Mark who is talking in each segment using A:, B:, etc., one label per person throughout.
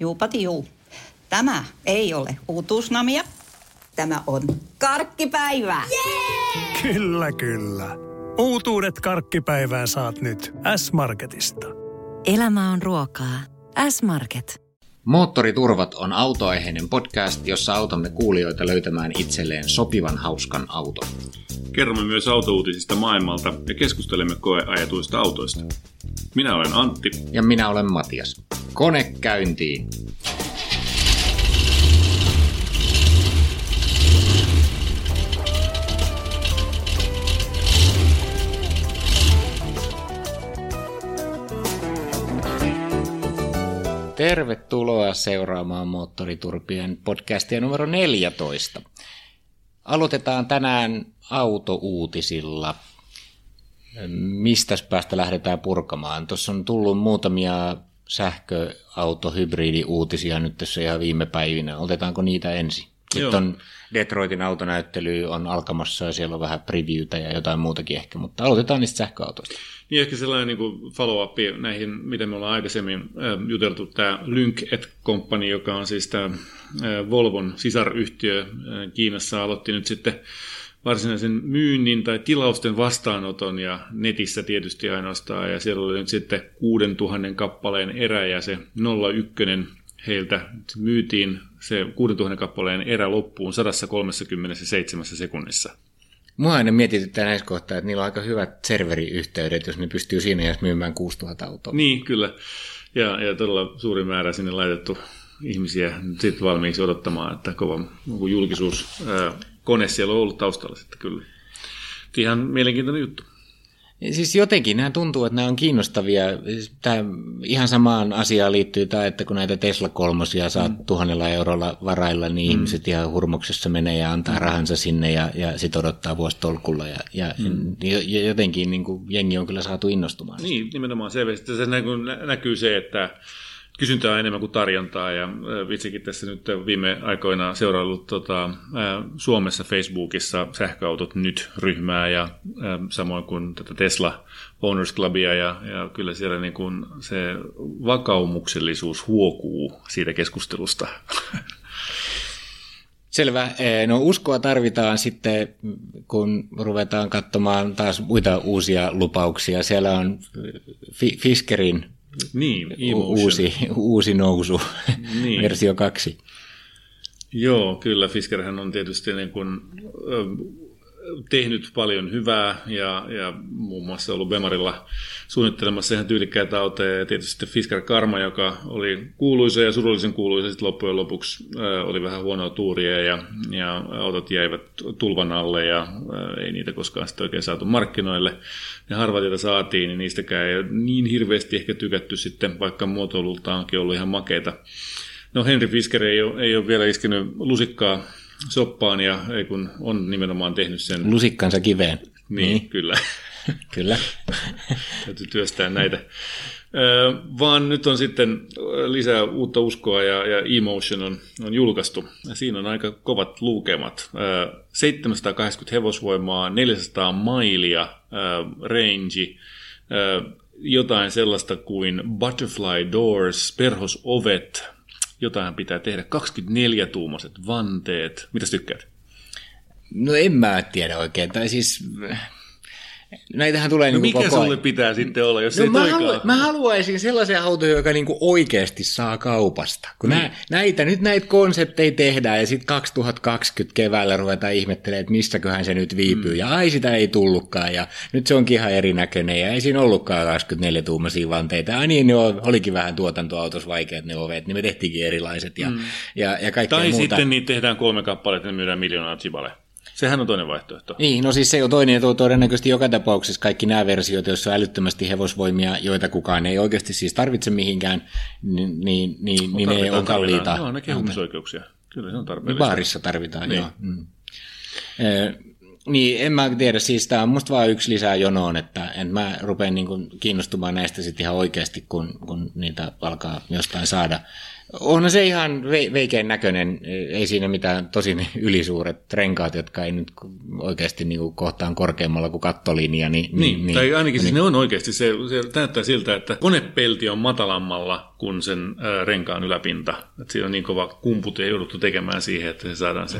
A: Juupati juu. Tämä ei ole uutuusnamia. Tämä on karkkipäivää.
B: Yeah! Kyllä, kyllä. Uutuudet karkkipäivää saat nyt S-Marketista.
C: Elämä on ruokaa. S-Market.
D: Moottoriturvat on autoaiheinen podcast, jossa autamme kuulijoita löytämään itselleen sopivan hauskan auton.
E: Kerromme myös autouutisista maailmalta ja keskustelemme koeajatuista autoista. Minä olen Antti.
D: Ja minä olen Matias. Kone käyntiin! Tervetuloa seuraamaan Moottoriturpien podcastia numero 14. Aloitetaan tänään autouutisilla. Mistä päästä lähdetään purkamaan? Tuossa on tullut muutamia sähköauto-hybridi-uutisia nyt tässä ihan viime päivinä. Otetaanko niitä ensin? Nyt on Detroitin autonäyttely on alkamassa ja siellä on vähän previewtä ja jotain muutakin ehkä, mutta aloitetaan niistä sähköautoista.
E: Niin ehkä sellainen niin follow-up näihin, mitä me ollaan aikaisemmin äh, juteltu, tämä Lynk Company, joka on siis tämä äh, Volvon sisaryhtiö äh, Kiinassa, aloitti nyt sitten varsinaisen myynnin tai tilausten vastaanoton ja netissä tietysti ainoastaan. Ja siellä oli nyt sitten 6000 kappaleen erä ja se 01 heiltä myytiin se 6000 kappaleen erä loppuun 137 sekunnissa.
D: Mua aina mietityttää näissä kohtaa, että niillä on aika hyvät serveriyhteydet, jos ne pystyy siinä ja myymään 6000 autoa.
E: Niin, kyllä. Ja, ja todella suuri määrä sinne laitettu ihmisiä sitten valmiiksi odottamaan, että kova julkisuus ää, kone siellä on ollut taustalla sitten kyllä. Ihan mielenkiintoinen juttu.
D: Siis jotenkin nämä tuntuu, että nämä on kiinnostavia. Siis tämä ihan samaan asiaan liittyy tämä, että kun näitä Tesla kolmosia saa mm. tuhannella eurolla varailla, niin mm. ihmiset ihan hurmoksessa menee ja antaa mm. rahansa sinne ja, ja sitten odottaa vuositolkulla. Ja, ja, mm. ja jotenkin niin kuin, jengi on kyllä saatu innostumaan.
E: Niin, nimenomaan se. Se näkyy se, että kysyntää enemmän kuin tarjontaa ja itsekin tässä nyt viime aikoina seuraillut tota, Suomessa Facebookissa sähköautot nyt ryhmää ja samoin kuin tätä Tesla Owners Clubia ja, ja kyllä siellä niin kuin se vakaumuksellisuus huokuu siitä keskustelusta.
D: Selvä. No uskoa tarvitaan sitten, kun ruvetaan katsomaan taas muita uusia lupauksia. Siellä on Fiskerin
E: niin,
D: uusi, uusi nousu, niin. versio 2.
E: Joo, kyllä. Fiskerhän on tietysti niin kuin, tehnyt paljon hyvää ja, ja muun muassa ollut Bemarilla suunnittelemassa ihan tyylikkäitä autoja ja tietysti Fisker Karma, joka oli kuuluisa ja surullisen kuuluisa, sitten loppujen lopuksi äh, oli vähän huonoa tuuria ja, ja autot jäivät tulvan alle ja äh, ei niitä koskaan sitten oikein saatu markkinoille. Ja harvat, joita saatiin, niin niistäkään ei niin hirveästi ehkä tykätty sitten, vaikka muotoilultaankin ollut ihan makeita. No Henry Fisker ei ole, ei ole vielä iskenyt lusikkaa soppaan ja ei kun on nimenomaan tehnyt sen...
D: Lusikkansa kiveen.
E: Niin, niin. kyllä.
D: kyllä.
E: Täytyy työstää näitä. vaan nyt on sitten lisää uutta uskoa ja, ja Emotion on, on julkaistu. Siinä on aika kovat lukemat. 780 hevosvoimaa, 400 mailia range, jotain sellaista kuin butterfly doors, perhosovet, jotain pitää tehdä. 24-tuumaset vanteet. Mitä tykkäät?
D: No en mä tiedä oikein. Tai siis Näitähän tulee
E: no
D: niin
E: mikä sulle ajan. pitää sitten olla, jos no ei
D: mä, halu, mä haluaisin sellaisen auton, joka niin kuin oikeasti saa kaupasta. Kun mm. nä, näitä, nyt näitä konsepteja tehdään ja sitten 2020 keväällä ruvetaan ihmettelemään, että missäköhän se nyt viipyy. Mm. Ja ai sitä ei tullutkaan ja nyt se onkin ihan erinäköinen ja ei siinä ollutkaan 24 tuumaisia vanteita. Ai niin, ne olikin vähän tuotantoautos vaikeat ne ovet, niin me tehtiinkin erilaiset ja, mm. ja, ja kaikkea
E: Tai
D: muuta.
E: sitten niitä tehdään kolme kappaletta ja ne myydään miljoonaa chibale. Sehän on toinen vaihtoehto.
D: Niin, no siis se on toinen, että todennäköisesti joka tapauksessa kaikki nämä versiot, joissa on älyttömästi hevosvoimia, joita kukaan ei oikeasti siis tarvitse mihinkään, niin, niin, niin, niin ne on kalliita.
E: Joo, ne kehumisoikeuksia. Kyllä se on tarpeellista.
D: Niin baarissa tarvitaan, niin. joo. Mm. Eh, niin, en mä tiedä, siis tämä on musta vaan yksi lisää jonoon, että en mä rupean niin kuin kiinnostumaan näistä sitten ihan oikeasti, kun, kun niitä alkaa jostain saada. Onhan se ihan ve- veikeän näköinen, ei siinä mitään tosin ylisuuret renkaat, jotka ei nyt oikeasti niin kuin kohtaan korkeammalla kuin kattolinja. Niin,
E: niin, niin tai ainakin niin, siis ne on oikeasti, se, se näyttää siltä, että konepelti on matalammalla kuin sen ää, renkaan yläpinta. Että siinä on niin kova kumput ja jouduttu tekemään siihen, että se saadaan se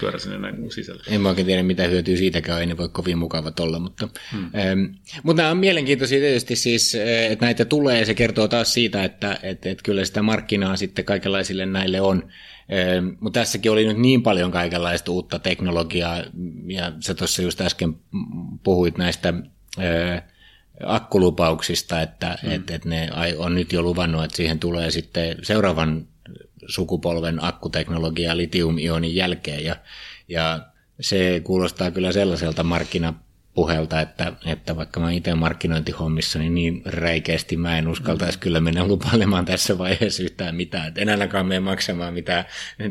E: pyörä sinne näin sisälle.
D: En mä oikein tiedä, mitä hyötyä siitäkään, ei ne voi kovin mukavat olla, mutta, hmm. ähm, mutta nämä on mielenkiintoisia tietysti siis, että näitä tulee, se kertoo taas siitä, että, että, että kyllä sitä markkinaa sitten kaikenlaisille näille on, ähm, mutta tässäkin oli nyt niin paljon kaikenlaista uutta teknologiaa, ja sä tuossa just äsken puhuit näistä äh, akkulupauksista, että hmm. et, et ne on nyt jo luvannut, että siihen tulee sitten seuraavan sukupolven akkuteknologiaa litium-ionin jälkeen. Ja, ja se kuulostaa kyllä sellaiselta markkina puhelta, että, että vaikka mä itse markkinointihommissa, niin niin räikeästi mä en uskaltaisi kyllä mennä lupailemaan tässä vaiheessa yhtään mitään. Et en ainakaan mene maksamaan mitään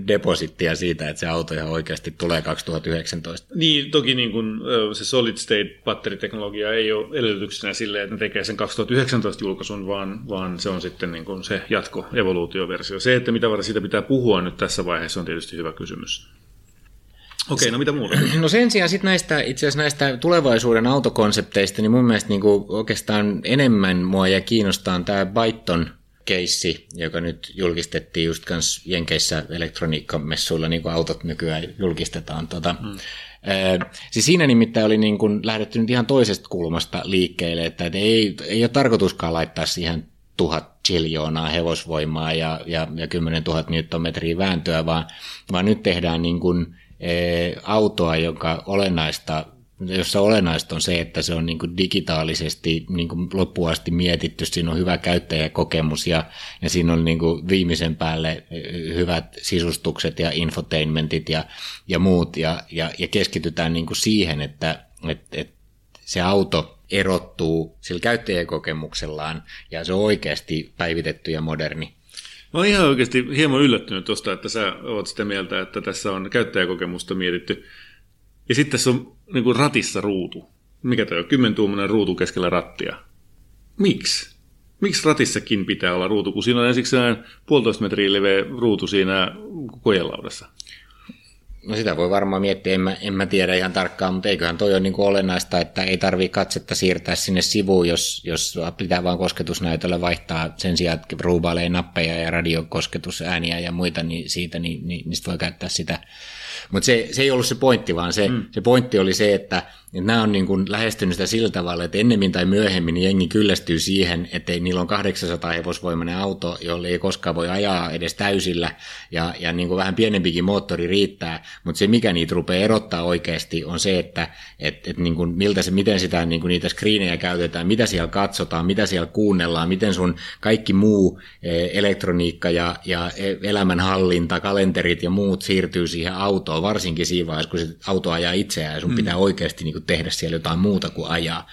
D: deposittia siitä, että se auto ihan oikeasti tulee 2019.
E: Niin, toki niin kun, se solid state batteriteknologia ei ole edellytyksenä sille, että ne tekee sen 2019 julkaisun, vaan, vaan se on sitten niin kun se jatko-evoluutioversio. Se, että mitä varten siitä pitää puhua nyt tässä vaiheessa, on tietysti hyvä kysymys. Okei, no mitä muuta?
D: No sen sijaan sitten näistä, itse asiassa näistä tulevaisuuden autokonsepteista, niin mun mielestä niin kuin oikeastaan enemmän mua ja kiinnostaa tämä Byton keissi, joka nyt julkistettiin just kans Jenkeissä elektroniikkamessuilla, niin kuin autot nykyään julkistetaan. Tota, hmm. Siis siinä nimittäin oli niin kuin lähdetty nyt ihan toisesta kulmasta liikkeelle, että ei, ei ole tarkoituskaan laittaa siihen tuhat chiljoonaa hevosvoimaa ja, ja, ja 10 000 newtonmetriä vääntöä, vaan, vaan nyt tehdään niin kuin autoa, jonka olennaista jossa olennaista on se, että se on niin kuin digitaalisesti niin kuin loppuun asti mietitty, siinä on hyvä käyttäjäkokemus ja, ja siinä on niin kuin viimeisen päälle eh, hyvät sisustukset ja infotainmentit ja, ja muut ja, ja, ja keskitytään niin kuin siihen, että et, et se auto erottuu sillä käyttäjäkokemuksellaan ja se on oikeasti päivitetty ja moderni.
E: Mä oon ihan oikeasti hieman yllättynyt tuosta, että sä oot sitä mieltä, että tässä on käyttäjäkokemusta mietitty. Ja sitten tässä on niin kuin ratissa ruutu. Mikä toi on? Kymmentuumainen ruutu keskellä rattia. Miksi? Miksi ratissakin pitää olla ruutu, kun siinä on ensiksi puolitoista metriä leveä ruutu siinä kojelaudassa?
D: No sitä voi varmaan miettiä, en mä, en mä tiedä ihan tarkkaan, mutta eiköhän toi ole niin kuin olennaista, että ei tarvitse katsetta siirtää sinne sivuun, jos, jos pitää vaan kosketusnäytöllä vaihtaa sen sijaan, että ruubailee nappeja ja radiokosketusääniä ja muita, niin siitä niin, niin, niin voi käyttää sitä. Mutta se, se ei ollut se pointti, vaan se, mm. se pointti oli se, että että nämä on niin kuin lähestynyt sitä sillä tavalla, että ennemmin tai myöhemmin jengi kyllästyy siihen, että niillä on 800 hevosvoimainen auto, jolle ei koskaan voi ajaa edes täysillä, ja, ja niin kuin vähän pienempikin moottori riittää, mutta se mikä niitä rupeaa erottaa oikeasti on se, että et, et niin kuin miltä se, miten sitä niin kuin niitä screenejä käytetään, mitä siellä katsotaan, mitä siellä kuunnellaan, miten sun kaikki muu e, elektroniikka ja, ja e, elämänhallinta, kalenterit ja muut siirtyy siihen autoon, varsinkin siinä vaiheessa, kun se auto ajaa itseään ja sun mm. pitää oikeasti niin kuin tehdä siellä jotain muuta kuin ajaa.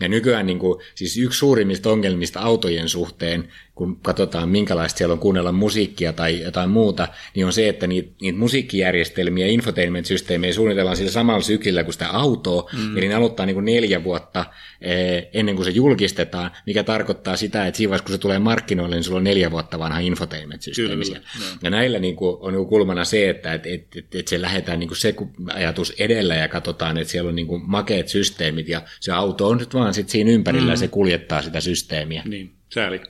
D: Ja nykyään niin kuin, siis yksi suurimmista ongelmista autojen suhteen kun katsotaan minkälaista siellä on kuunnella musiikkia tai jotain muuta, niin on se, että niitä, niitä musiikkijärjestelmiä infotainment-systeemejä suunnitellaan sillä samalla syklillä kuin sitä autoa, mm. eli ne aloittaa niin kuin neljä vuotta eh, ennen kuin se julkistetaan, mikä tarkoittaa sitä, että siinä vaiheessa, kun se tulee markkinoille, niin sulla on neljä vuotta vanha infotainment-systeemi Kyllä, Ja näillä niin kuin, on niin kulmana se, että et, et, et, et se lähdetään niin kuin se ajatus edellä ja katsotaan, että siellä on niin kuin makeat systeemit ja se auto on nyt vaan sit siinä ympärillä mm. ja se kuljettaa sitä systeemiä.
E: Niin. Sääli.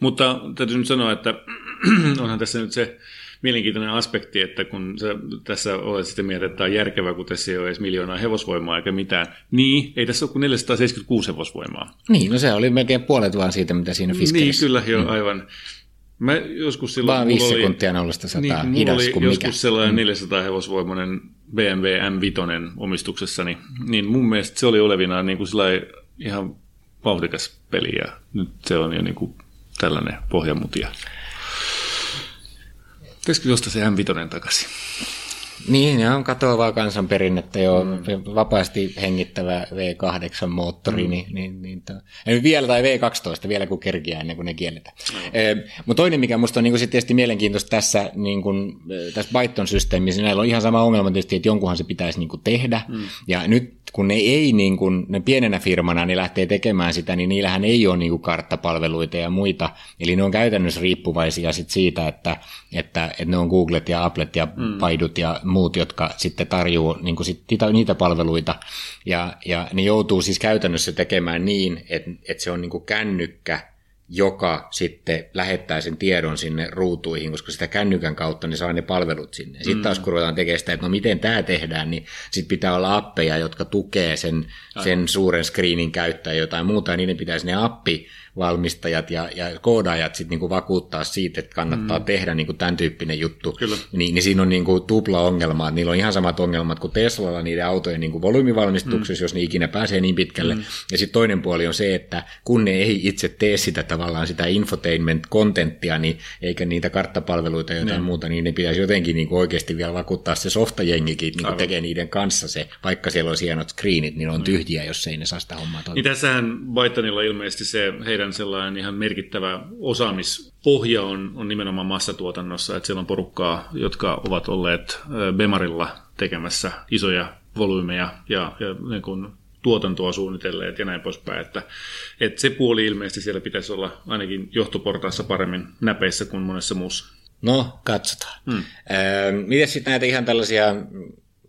E: Mutta täytyy nyt sanoa, että onhan tässä nyt se mielenkiintoinen aspekti, että kun sä tässä olet sitten mieltä, että tämä on järkevää, kun tässä ei ole edes miljoonaa hevosvoimaa eikä mitään, niin ei tässä ole kuin 476 hevosvoimaa.
D: Niin, no se oli melkein puolet vaan siitä, mitä siinä Fiskerissä.
E: Niin, kyllä, jo, mm. aivan. Mä joskus silloin...
D: Vaan viisi sekuntia nollasta sataa,
E: niin,
D: hidas
E: oli
D: kuin
E: joskus
D: mikä.
E: sellainen 400 hevosvoimainen BMW M5 omistuksessani, niin mun mielestä se oli olevinaan niin kuin ihan vauhdikas peli ja nyt se on jo niin kuin tällainen pohjamutia. Pitäisikö josta se M5 takaisin?
D: Niin, ne on katoavaa kansanperinnettä jo mm. vapaasti hengittävä V8-moottori, mm. niin, niin, niin to... Ei, vielä, tai V12, vielä kun kerkiää ennen kuin ne kielletään. Mm. Mutta toinen, mikä minusta on niin sitten tietysti mielenkiintoista tässä, niin kun, tässä Python-systeemissä, näillä on ihan sama ongelma tietysti, että jonkunhan se pitäisi niin kuin tehdä, mm. ja nyt kun ne ei niin kuin, ne pienenä firmana ne lähtee tekemään sitä, niin niillähän ei ole niin kuin karttapalveluita ja muita, eli ne on käytännössä riippuvaisia sit siitä, että, että, että ne on Googlet ja Applet ja mm. Paidut ja muut, jotka sitten tarjoaa niin kuin sit niitä palveluita, ja, ja ne joutuu siis käytännössä tekemään niin, että, että se on niin kuin kännykkä, joka sitten lähettää sen tiedon sinne ruutuihin, koska sitä kännykän kautta ne saa ne palvelut sinne. Sitten mm. taas kun ruvetaan tekemään sitä, että no miten tämä tehdään, niin sitten pitää olla appeja, jotka tukee sen, sen suuren screenin käyttäjä jotain muuta, ja niiden pitäisi ne appi valmistajat ja, ja koodaajat sitten niinku vakuuttaa siitä, että kannattaa mm. tehdä niinku tämän tyyppinen juttu, Kyllä. Niin, niin siinä on niinku tupla ongelma, että niillä on ihan samat ongelmat kuin Teslalla niiden autojen niinku volyymivalmistuksessa, mm. jos ne ikinä pääsee niin pitkälle. Mm. Ja sitten toinen puoli on se, että kun ne ei itse tee sitä tavallaan sitä infotainment-kontenttia, niin, eikä niitä karttapalveluita ja jotain ne. muuta, niin ne pitäisi jotenkin niinku oikeasti vielä vakuuttaa se softajengikin, niinku tekee niiden kanssa se, vaikka siellä on hienot screenit, niin on mm. tyhjiä, jos ei ne saa sitä hommaa toimia.
E: Niin tässähän Bytonilla ilmeisesti se heidän heidän sellainen ihan merkittävä osaamispohja on, on nimenomaan massatuotannossa, että siellä on porukkaa, jotka ovat olleet Bemarilla tekemässä isoja volyymeja ja, ja niin kuin tuotantoa suunnitelleet ja näin poispäin. Että, että se puoli ilmeisesti siellä pitäisi olla ainakin johtoportaassa paremmin näpeissä kuin monessa muussa.
D: No, katsotaan. Hmm. Öö, miten sitten näitä ihan tällaisia,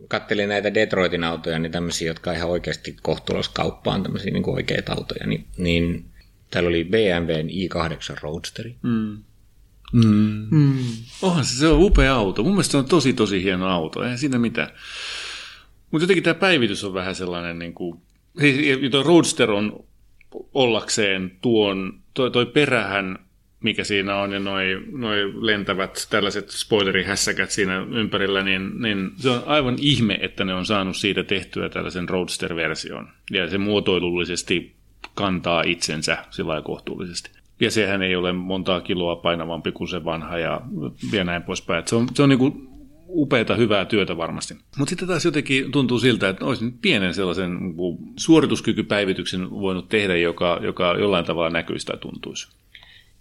D: kattelin näitä Detroitin autoja, niin tämmöisiä, jotka ihan oikeasti kohtuloskauppaan tämmöisiä niin oikeita autoja, niin, niin Täällä oli BMWn i8 Roadsteri. Mm.
E: Mm. Mm. Onhan se, se on upea auto. Mun mielestä se on tosi tosi hieno auto. Eihän siinä mitään. Mutta jotenkin tämä päivitys on vähän sellainen, niin kuin, tuo Roadster on ollakseen tuon, toi, toi perähän, mikä siinä on, ja noi, noi lentävät tällaiset spoilerihässäkät siinä ympärillä, niin, niin se on aivan ihme, että ne on saanut siitä tehtyä tällaisen Roadster-version. Ja se muotoilullisesti kantaa itsensä sillä kohtuullisesti. Ja sehän ei ole montaa kiloa painavampi kuin se vanha ja, ja näin poispäin. Et se on, se on niin upeata, hyvää työtä varmasti. Mutta sitten taas jotenkin tuntuu siltä, että olisin pienen sellaisen niin suorituskykypäivityksen voinut tehdä, joka, joka jollain tavalla näkyisi tai tuntuisi.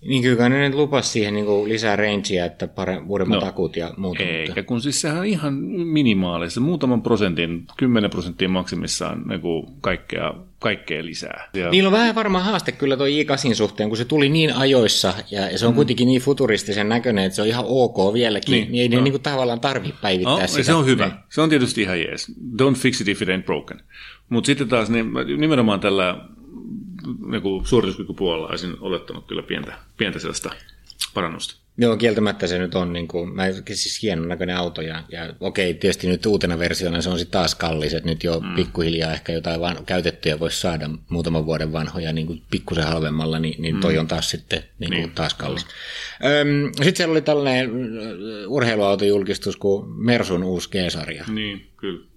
D: Niin kyllä ne nyt lupas siihen niin lisää rangea, että pare, uudemmat no, akut ja muuta.
E: Eikä, mutta... kun siis sehän on ihan minimaalista. Muutaman prosentin, 10 prosenttia maksimissaan niin kuin kaikkea, kaikkea lisää.
D: Ja... Niillä on vähän varmaan haaste kyllä tuo i8 suhteen, kun se tuli niin ajoissa ja se on mm. kuitenkin niin futuristisen näköinen, että se on ihan ok vieläkin, niin, niin ei no. ne niin kuin tavallaan tarvitse päivittää no, sitä.
E: Se on hyvä. Niin. Se on tietysti ihan jees. Don't fix it if it ain't broken. Mutta sitten taas niin, nimenomaan tällä niin suorituskykypuolella olisin olettanut kyllä pientä, pientä sellaista parannusta.
D: Joo, kieltämättä se nyt on niin kuin, mä, siis hienon näköinen auto ja, ja okei, tietysti nyt uutena versiona se on sitten taas kallis, että nyt jo mm. pikkuhiljaa ehkä jotain van, käytettyjä voisi saada muutaman vuoden vanhoja niin kuin pikkusen halvemmalla, niin, niin toi mm. on taas sitten niin kuin niin. taas kallis. Mm. Sitten siellä oli tällainen urheiluautojulkistus kuin Mersun uusi G-sarja.
E: Niin, kyllä.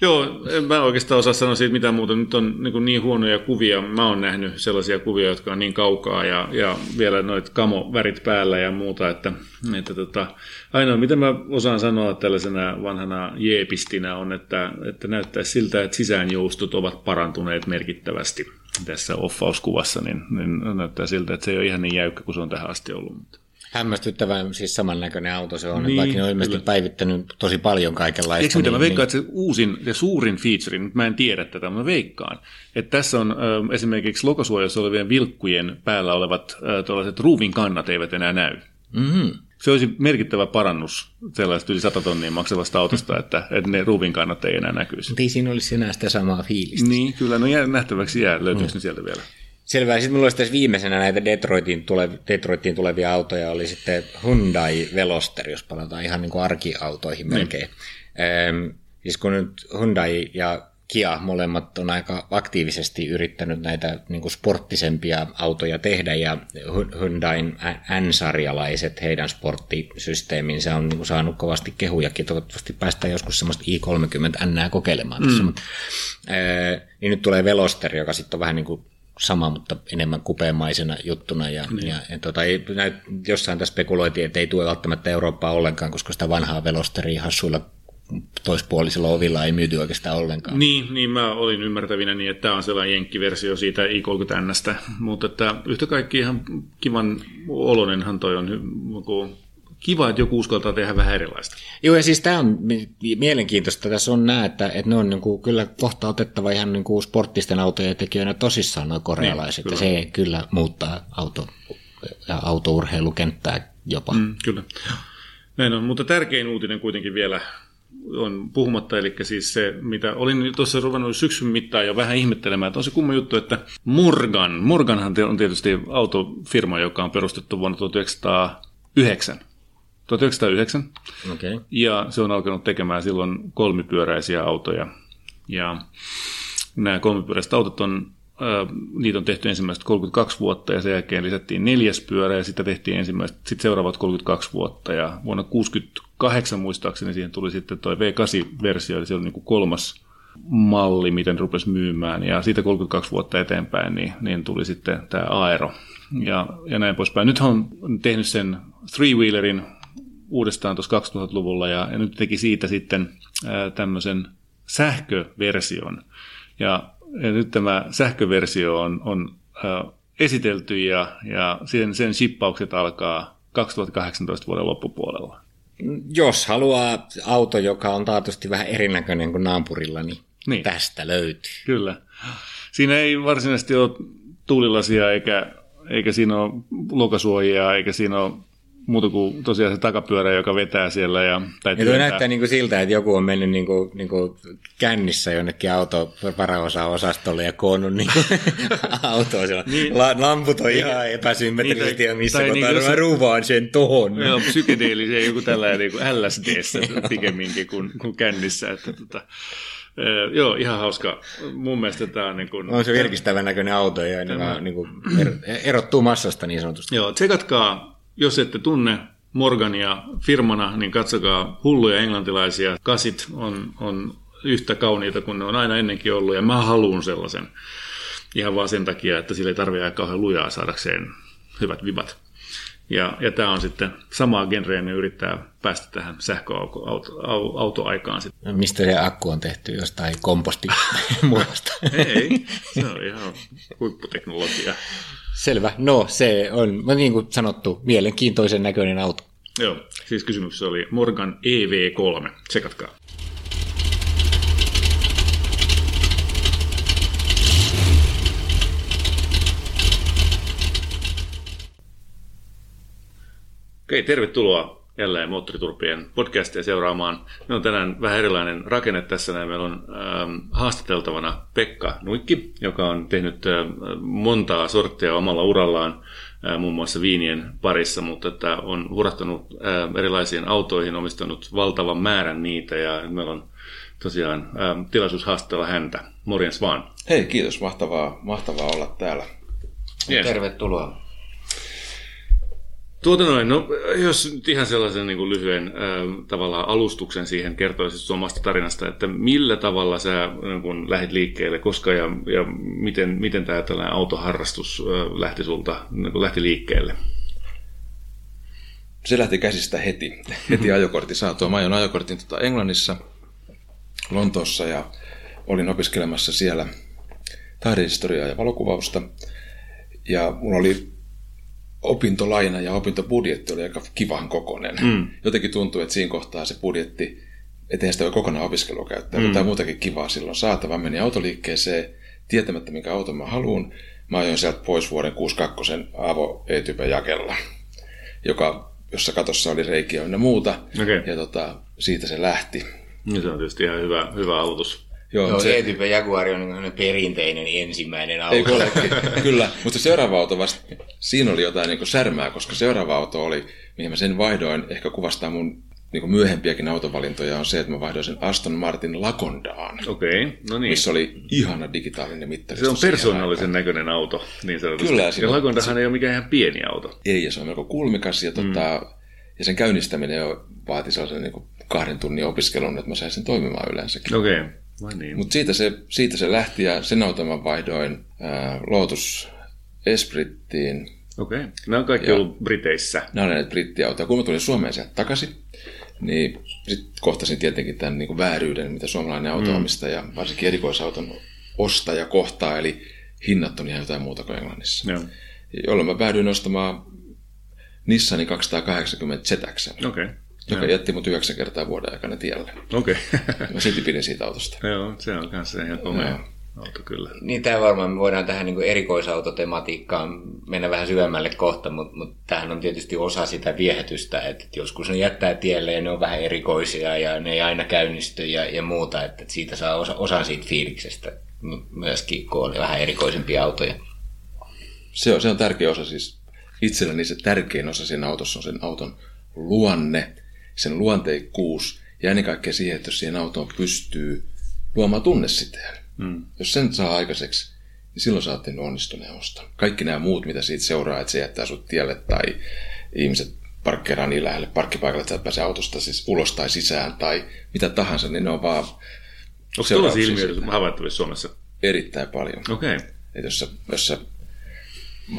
E: Joo, en mä oikeastaan osaa sanoa siitä mitään muuta. Nyt on niin, niin huonoja kuvia. Mä oon nähnyt sellaisia kuvia, jotka on niin kaukaa ja, ja vielä noit kamovärit päällä ja muuta, että, että tota, ainoa mitä mä osaan sanoa tällaisena vanhana jeepistinä on, että, että näyttää siltä, että sisäänjoustot ovat parantuneet merkittävästi tässä offauskuvassa, niin, niin näyttää siltä, että se ei ole ihan niin jäykkä kuin se on tähän asti ollut. Mutta
D: hämmästyttävän siis samannäköinen auto se on, niin, vaikka ne on ilmeisesti kyllä. päivittänyt tosi paljon kaikenlaista.
E: Eikö mitä, niin, mä veikkaan, niin... että se uusin ja suurin feature, nyt mä en tiedä tätä, mä veikkaan, että tässä on ö, esimerkiksi lokosuojassa olevien vilkkujen päällä olevat ö, tuollaiset ruuvin kannat eivät enää näy. Mm-hmm. Se olisi merkittävä parannus sellaista yli 100 tonnia maksavasta autosta, että, että ne ruuvin kannat ei enää näkyisi.
D: Mutta ei siinä olisi enää sitä samaa fiilistä.
E: Niin, kyllä, no jää, nähtäväksi jää, löytyykö mm. ne sieltä vielä.
D: Selvä. Sitten mulla olisi viimeisenä näitä Detroitin, tulev- Detroitiin tulevia autoja, oli sitten Hyundai Veloster, jos palataan ihan niin kuin arkiautoihin niin. melkein. Ehm, siis kun nyt Hyundai ja Kia molemmat on aika aktiivisesti yrittänyt näitä niin kuin sporttisempia autoja tehdä ja Hyundain N-sarjalaiset, heidän sporttisysteeminsä on niin kuin saanut kovasti kehujakin. Toivottavasti päästään joskus semmoista i30 N kokeilemaan mm. tässä. Mutta, ää, niin nyt tulee Veloster, joka sitten on vähän niin kuin sama, mutta enemmän kupeamaisena juttuna. Ja, niin. ja, ja tota, ei, näin, jossain tässä spekuloitiin, että ei tule välttämättä Eurooppaa ollenkaan, koska sitä vanhaa velosteria hassuilla toispuolisilla ovilla ei myyty oikeastaan ollenkaan.
E: Niin, niin mä olin ymmärtävinä niin, että tämä on sellainen jenkkiversio siitä i30Nstä, mutta että yhtä kaikki ihan kivan olonenhan toi on hy- kiva, että joku uskaltaa tehdä vähän erilaista.
D: Joo, ja siis tämä on mielenkiintoista. Tässä on näe, että, että ne on niin kuin, kyllä kohta otettava ihan niin kuin sporttisten autojen tekijöinä tosissaan nuo korealaiset. Niin, kyllä. ja se kyllä muuttaa auto, autourheilukenttää jopa. Mm,
E: kyllä. Näin on, mutta tärkein uutinen kuitenkin vielä on puhumatta, eli siis se, mitä olin tuossa ruvennut syksyn mittaan jo vähän ihmettelemään, että on se kumma juttu, että Morgan, Morganhan on tietysti autofirma, joka on perustettu vuonna 1909. 1909.
D: Okay.
E: Ja se on alkanut tekemään silloin kolmipyöräisiä autoja. Ja nämä kolmipyöräiset autot on, äh, niitä on tehty ensimmäiset 32 vuotta ja sen jälkeen lisättiin neljäs pyörä ja sitten tehtiin ensimmäiset, sitten seuraavat 32 vuotta ja vuonna 68 muistaakseni siihen tuli sitten tuo V8-versio, eli se oli niin kuin kolmas malli, miten rupesi myymään ja siitä 32 vuotta eteenpäin niin, niin tuli sitten tämä Aero ja, ja näin poispäin. Nyt on tehnyt sen three-wheelerin uudestaan tuossa 2000-luvulla ja, ja nyt teki siitä sitten ää, tämmöisen sähköversion. Ja, ja nyt tämä sähköversio on, on ää, esitelty ja, ja sen, sen shippaukset alkaa 2018 vuoden loppupuolella.
D: Jos haluaa auto, joka on taatusti vähän erinäköinen kuin naapurilla, niin, niin. tästä löytyy.
E: Kyllä. Siinä ei varsinaisesti ole tuulilasia eikä, eikä siinä ole lokasuojia eikä siinä ole muuta kuin tosiaan se takapyörä, joka vetää siellä. Ja,
D: tai ja näyttää niin kuin siltä, että joku on mennyt niin kuin, niin kuin kännissä jonnekin auto varaosa-osastolle ja koonnut niin autoa siellä. Niin, La, lamput on niin, ihan epäsymmetrisesti niin, ja missä tai, niin, ruuvaan sen tohon.
E: Joo, psykedeellisiä joku tällainen niin kuin LSDssä pikemminkin kuin, kuin kännissä. Että, tota, Ee, joo, ihan hauska. Mun mielestä tämä on... Niin kuin,
D: on se virkistävän näköinen auto ja tämä, niin kuin er, erottuu massasta niin sanotusti.
E: Joo, tsekatkaa jos ette tunne Morgania firmana, niin katsokaa hulluja englantilaisia. Kasit on, on yhtä kauniita kuin ne on aina ennenkin ollut, ja mä haluan sellaisen. Ihan vaan sen takia, että sillä ei tarvitse kauhean lujaa saadakseen hyvät vibat. Ja, ja tämä on sitten samaa genreä, ne yrittää päästä tähän sähköautoaikaan.
D: No, mistä se akku on tehty? Jostain kompostimuodosta?
E: ei, se on ihan huipputeknologia.
D: Selvä. No se on, niin kuin sanottu, mielenkiintoisen näköinen auto.
E: Joo, siis kysymyksessä oli Morgan EV3. Tsekatkaa. Okei, tervetuloa jälleen Moottoriturpien podcastia seuraamaan. Meillä on tänään vähän erilainen rakenne tässä. Näin. Meillä on ähm, haastateltavana Pekka Nuikki, joka on tehnyt äh, montaa sorttia omalla urallaan, äh, muun muassa viinien parissa, mutta että on hurahtanut äh, erilaisiin autoihin, omistanut valtavan määrän niitä ja meillä on tosiaan äh, tilaisuus haastatella häntä. Morjens vaan.
F: Hei, kiitos. Mahtavaa, mahtavaa olla täällä.
D: Yes. Tervetuloa.
E: Tuota noin, no jos nyt ihan sellaisen niin kuin lyhyen äh, tavallaan alustuksen siihen kertoisit omasta tarinasta, että millä tavalla sä niin kuin, lähdit liikkeelle, koska ja, ja miten, miten tämä tällainen autoharrastus äh, lähti sulta niin kuin lähti liikkeelle?
F: Se lähti käsistä heti, heti ajokortti saatua. Mä ajoin ajokortin tota Englannissa, Lontoossa ja olin opiskelemassa siellä taidehistoriaa ja valokuvausta. Ja mulla oli opintolaina ja opintobudjetti oli aika kivan kokonen. Mm. Jotenkin tuntui, että siinä kohtaa se budjetti, ettei sitä voi kokonaan opiskelua käyttää, mm. jotain muutakin kivaa silloin saatava. Meni autoliikkeeseen tietämättä, mikä auto mä haluan. Mä ajoin sieltä pois vuoden 62 Avo e jakella, joka, jossa katossa oli reikiä ja muuta. Okay. Ja tota, siitä se lähti.
E: Ja se on tietysti ihan hyvä, hyvä aloitus.
D: Joo, Joo se... E-tyyppi Jaguar on niin perinteinen ensimmäinen auto. Ei,
F: kyllä, mutta seuraava auto vasta, siinä oli jotain niin särmää, koska seuraava auto oli, mihin mä sen vaihdoin, ehkä kuvastaa mun niin kuin myöhempiäkin autovalintoja, on se, että mä vaihdoin sen Aston Martin Lacondaan.
E: Okei, okay, no niin.
F: Missä oli ihana digitaalinen mittari.
E: Se on persoonallisen näköinen auto, niin sanotusti. Kyllä. Ja Lacondahan se... ei ole mikään ihan pieni auto.
F: Ei, ja se on melko kulmikas, ja, tota, mm. ja sen käynnistäminen jo vaati sellaisen niin kuin kahden tunnin opiskelun, että mä sain sen toimimaan yleensäkin.
E: Okei. Okay. Niin.
F: Mutta siitä se, siitä se lähti ja sen auton mä vaihdoin ää, Lotus Esprittiin.
E: Okei. Okay. Nämä on kaikki ja ollut Briteissä.
F: Nämä on näitä brittiautoja. Kun mä tulin Suomeen sieltä takaisin, niin sitten kohtasin tietenkin tämän niin kuin vääryyden, mitä suomalainen autoomistaja, mm. varsinkin erikoisauton ostaja kohtaa, eli hinnat on ihan jotain muuta kuin Englannissa.
E: Joo.
F: Jolloin mä päädyin ostamaan Nissanin 280 ZX,
E: Okei.
F: Joka
E: Joo.
F: jätti mut yhdeksän kertaa vuoden aikana tielle.
E: Okei.
F: Mä silti pidin siitä autosta.
E: Joo, se on kanssa ihan komea
F: Joo.
E: auto kyllä.
D: Niin tämä varmaan me voidaan tähän niin erikoisautotematiikkaan mennä vähän syvemmälle kohta, mutta, mutta tämähän on tietysti osa sitä viehätystä, että joskus ne jättää tielle ja ne on vähän erikoisia ja ne ei aina käynnisty ja, ja muuta, että siitä saa osa, osan siitä fiiliksestä myöskin, kun on vähän erikoisempia autoja.
F: Se on, se on tärkeä osa siis. Itselläni se tärkein osa siinä autossa on sen auton luonne, sen luonteikkuus ja ennen kaikkea siihen, että jos siihen autoon pystyy luomaan tunnesiteen. Mm. Jos sen saa aikaiseksi, niin silloin sä oot tehnyt onnistuneen oston. Kaikki nämä muut, mitä siitä seuraa, että se jättää sut tielle tai ihmiset parkkeeraa niin lähelle parkkipaikalle, että sä et pääse autosta siis ulos tai sisään tai mitä tahansa, niin ne on vaan
E: Onko tällaisia ilmiöitä havaittavissa Suomessa?
F: erittäin paljon.
E: Okei.
F: Että jos sä, jos sä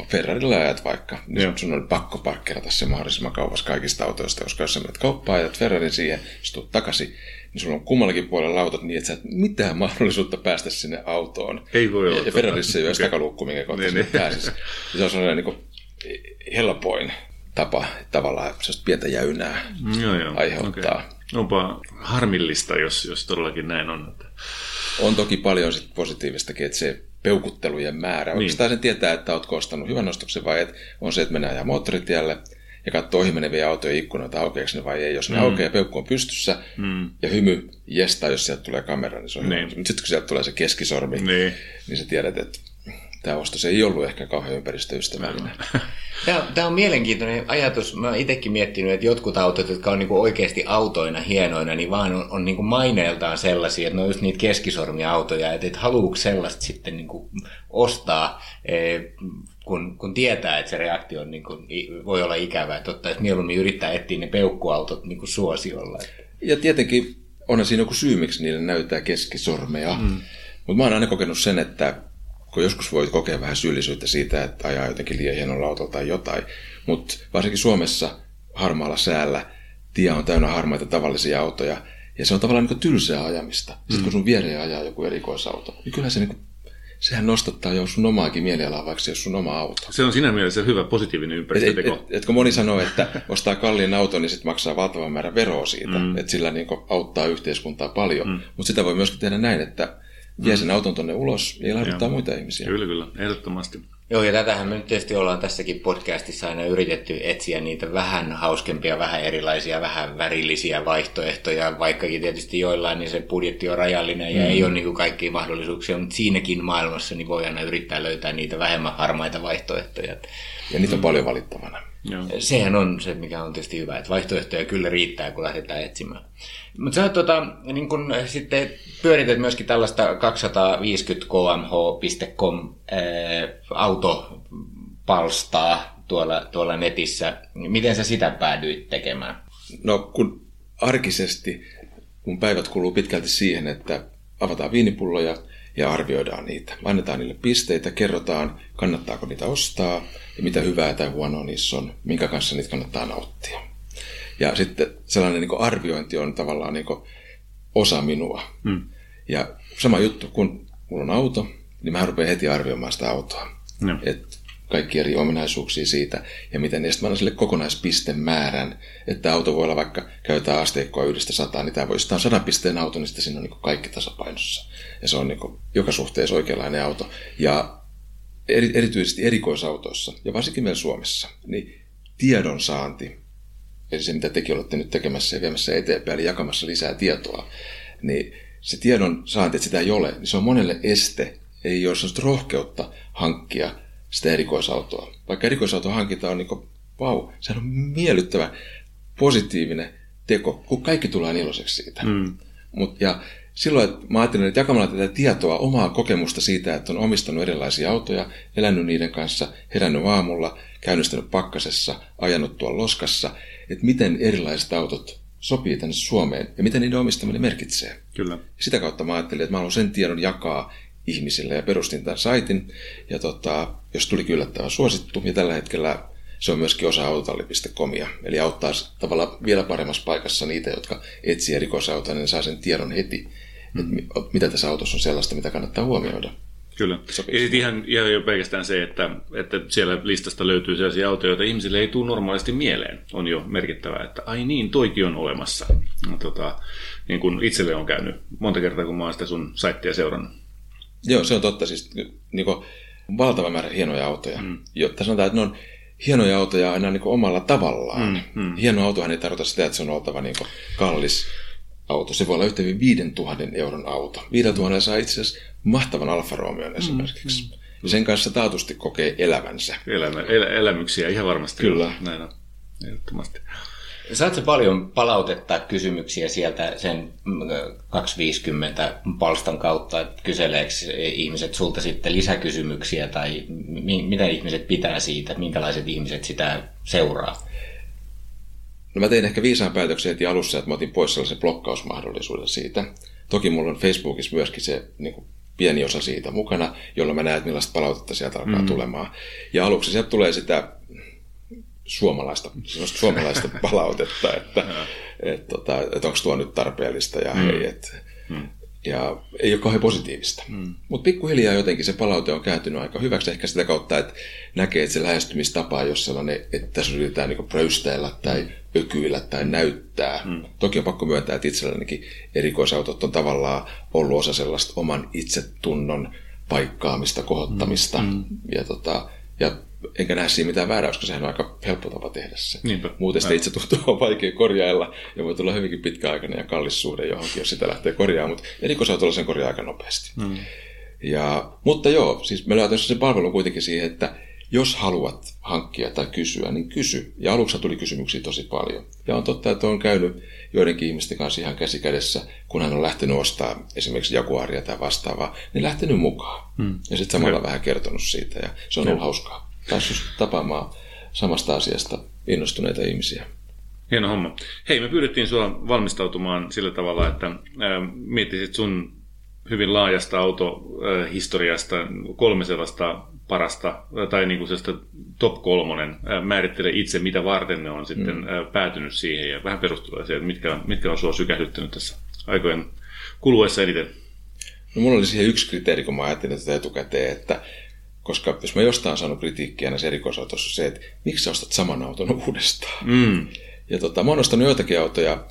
F: Ferrarilla ajat vaikka, niin
E: Joo.
F: sun on pakko parkkeerata se mahdollisimman kauas kaikista autoista, koska jos sä menet kauppaan ja ajat Ferrarin siihen, jos tulet takaisin, niin sulla on kummallakin puolella autot niin, että sä et mitään mahdollisuutta päästä sinne autoon.
E: Ei voi olla.
F: ja Ferrarissa ei ole
E: Okei.
F: takaluukku, minkä kautta
E: Niin,
F: sinne
E: niin.
F: pääsisi. Ja se on sellainen niin helpoin tapa tavallaan sellaista pientä jäynää
E: Joo, joo.
F: aiheuttaa.
E: Okei. Onpa harmillista, jos, jos todellakin näin on.
F: On toki paljon sit positiivistakin, että se peukuttelujen määrä.
E: Niin.
F: Oikeastaan sen tietää, että oletko ostanut hyvän ostoksen vai et. On se, että mennään ajaa moottoritielle ja katsoo ohi meneviä autoja ikkunoita aukeaksi ne vai ei. Jos ne mm. aukeaa peukku on pystyssä mm. ja hymy jestaa, jos sieltä tulee kamera, niin se on
E: Niin.
F: Mutta sitten kun sieltä tulee se keskisormi,
E: Niin.
F: niin sä tiedät, että tämä ostos ei ollut ehkä kauhean ympäristöystävällinen.
D: Tämä, tämä on mielenkiintoinen ajatus. Mä oon itsekin miettinyt, että jotkut autot, jotka on niinku oikeasti autoina hienoina, niin vaan on, on niinku maineeltaan sellaisia, että ne on just niitä keskisormiautoja, että et haluuko sellaista sitten niinku ostaa, eh, kun, kun tietää, että se reaktio on niinku, voi olla ikävää, että ottaisi mieluummin yrittää etsiä ne peukkuautot niinku suosiolla.
F: Ja tietenkin onhan siinä joku syy, miksi niille näyttää keskisormeja. Mm. Mutta mä oon aina kokenut sen, että kun joskus voit kokea vähän syyllisyyttä siitä, että ajaa jotenkin liian hienolla autolla tai jotain, mutta varsinkin Suomessa harmaalla säällä tie on täynnä harmaita tavallisia autoja, ja se on tavallaan niin tylsää ajamista. Sitten kun sun viereen ajaa joku erikoisauto, niin kyllä se niin kuin, sehän nostattaa jo sun omaakin mielialaa, vaikka se ole sun oma auto.
E: Se on siinä mielessä hyvä positiivinen
F: Et, et,
E: ympäristöteko.
F: et, et, kun moni sanoo, että ostaa kalliin auton, niin sitten maksaa valtavan määrän veroa siitä, mm. että sillä niin auttaa yhteiskuntaa paljon. Mm. Mutta sitä voi myöskin tehdä näin, että vie sen auton tonne ulos ja ilahduttaa
E: Joo.
F: muita ihmisiä.
E: Kyllä, kyllä. Ehdottomasti.
D: Joo, ja tätähän me nyt tietysti ollaan tässäkin podcastissa aina yritetty etsiä niitä vähän hauskempia, vähän erilaisia, vähän värillisiä vaihtoehtoja, vaikkakin tietysti joillain niin se budjetti on rajallinen ja mm. ei ole niin kuin kaikkia mahdollisuuksia, mutta siinäkin maailmassa niin voi aina yrittää löytää niitä vähemmän harmaita vaihtoehtoja.
F: Ja niitä on paljon valittavana.
E: Joo.
D: Sehän on se, mikä on tietysti hyvä, että vaihtoehtoja kyllä riittää, kun lähdetään etsimään. Mutta sä tota, niin kun, sitten pyörität myöskin tällaista 250kmh.com ää, autopalstaa tuolla, tuolla netissä. Miten sä sitä päädyit tekemään?
F: No kun arkisesti mun päivät kuluu pitkälti siihen, että avataan viinipulloja ja arvioidaan niitä. Annetaan niille pisteitä, kerrotaan, kannattaako niitä ostaa ja mitä hyvää tai huonoa niissä on, minkä kanssa niitä kannattaa nauttia. Ja sitten sellainen niin arviointi on tavallaan niin osa minua. Mm. Ja sama juttu, kun mulla on auto, niin mä rupean heti arvioimaan sitä autoa.
E: Joo.
F: Et kaikki eri ominaisuuksia siitä ja miten niistä mä annan sille kokonaispistemäärän, että auto voi olla vaikka käytetään asteikkoa yhdestä sataan, niin tämä voi, jos tämä on sadan pisteen auto, niin sitten siinä on niin kaikki tasapainossa. Ja se on niin joka suhteessa oikeanlainen auto. Ja eri, erityisesti erikoisautoissa, ja varsinkin meillä Suomessa, niin tiedon saanti, eli se mitä tekin olette nyt tekemässä ja viemässä eteenpäin, eli jakamassa lisää tietoa, niin se tiedon saanti, että sitä ei ole, niin se on monelle este, ei ole sellaista rohkeutta hankkia sitä erikoisautoa. Vaikka erikoisauto hankinta on niin kuin, vau, se on miellyttävä, positiivinen teko, kun kaikki tulee iloiseksi siitä. Mm. Mut, ja silloin että mä ajattelin, että jakamalla tätä tietoa, omaa kokemusta siitä, että on omistanut erilaisia autoja, elänyt niiden kanssa, herännyt aamulla, käynnistänyt pakkasessa, ajanut tuolla loskassa, että miten erilaiset autot sopii tänne Suomeen ja mitä niiden omistaminen merkitsee.
E: Kyllä.
F: Sitä kautta mä ajattelin, että mä haluan sen tiedon jakaa ihmisille ja perustin tämän saitin. Ja tota, jos tuli yllättävän suosittu, ja tällä hetkellä se on myöskin osa autotalli.comia. Eli auttaa tavallaan vielä paremmassa paikassa niitä, jotka etsii erikoisautoa, niin saa sen tiedon heti, mm. että mitä tässä autossa on sellaista, mitä kannattaa huomioida.
E: Kyllä. Ja sitten ihan, ihan jo pelkästään se, että, että siellä listasta löytyy sellaisia autoja, joita ihmisille ei tule normaalisti mieleen, on jo merkittävää, että ai niin, toikin on olemassa. No, tota, niin kuin itselle on käynyt monta kertaa, kun mä oon sitä sun saittia seurannut.
F: Joo, se on totta. Siis niin kuin, valtava määrä hienoja autoja. Mm. Jotta sanotaan, että ne on hienoja autoja aina niin kuin omalla tavallaan. Mm, mm. Hieno autohan ei tarkoita sitä, että se on oltava niin kuin kallis auto. Se voi olla yhtä hyvin 5000 euron auto. 5000 saa itse asiassa mahtavan Alfa Romeon esimerkiksi. Mm, mm. Ja sen kanssa taatusti kokee elävänsä.
E: Elämä, el, elämyksiä ihan varmasti.
F: Kyllä.
E: Näin on. Ehdottomasti.
G: Saatko paljon palautetta kysymyksiä sieltä sen 250 palstan kautta, että kyseleekö ihmiset sulta sitten lisäkysymyksiä tai mi- mitä ihmiset pitää siitä, minkälaiset ihmiset sitä seuraa?
F: No mä tein ehkä viisaan päätöksen heti alussa, että mä otin pois sellaisen blokkausmahdollisuuden siitä. Toki mulla on Facebookissa myöskin se niin kuin pieni osa siitä mukana, jolloin mä näen, että millaista palautetta sieltä alkaa mm. tulemaan. Ja aluksi sieltä tulee sitä suomalaista, suomalaista palautetta, että et, tota, et onko tuo nyt tarpeellista ja mm. hei, et, mm. Ja ei ole kauhean positiivista. Mm. Mutta pikkuhiljaa jotenkin se palaute on kääntynyt aika hyväksi ehkä sitä kautta, että näkee, että se lähestymistapa, jos sellainen, että tässä yritetään niin pröystäillä tai mm. ökyillä tai näyttää. Mm. Toki on pakko myöntää, että itsellänikin erikoisautot on tavallaan ollut osa sellaista oman itsetunnon paikkaamista, kohottamista. Mm. Ja, tota, ja enkä näe siinä mitään väärää, koska sehän on aika helppo tapa tehdä se. Niinpä. Muuten sitä itse tuntuu on vaikea korjailla ja voi tulla hyvinkin pitkäaikainen ja kallis suhde johonkin, jos sitä lähtee korjaamaan, mutta erikoisautolla sen korjaa aika nopeasti. Mm. Ja, mutta joo, siis me löytäisimme sen palvelun kuitenkin siihen, että jos haluat hankkia tai kysyä, niin kysy. Ja aluksi tuli kysymyksiä tosi paljon. Ja on totta, että on käynyt joidenkin ihmisten kanssa ihan käsi kädessä, kun hän on lähtenyt ostaa esimerkiksi Jaguaria tai vastaavaa, niin lähtenyt mukaan. Hmm. Ja sitten samalla vähän kertonut siitä ja se on ollut hauskaa. Päässyt tapaamaan samasta asiasta innostuneita ihmisiä.
E: Hieno homma. Hei, me pyydettiin sinua valmistautumaan sillä tavalla, että äh, miettisit sun hyvin laajasta autohistoriasta kolme sellaista parasta, tai niin kuin sellaista top kolmonen, määrittelee itse, mitä varten ne on sitten mm. päätynyt siihen, ja vähän perustuu siihen, mitkä, mitkä on sua sykähdyttänyt tässä aikojen kuluessa eniten.
F: No mulla oli siihen yksi kriteeri, kun mä ajattelin tätä etukäteen, että koska jos mä jostain saanut kritiikkiä näissä erikoisautossa se, että miksi sä ostat saman auton uudestaan. Mm. Ja tota, mä oon ostanut joitakin autoja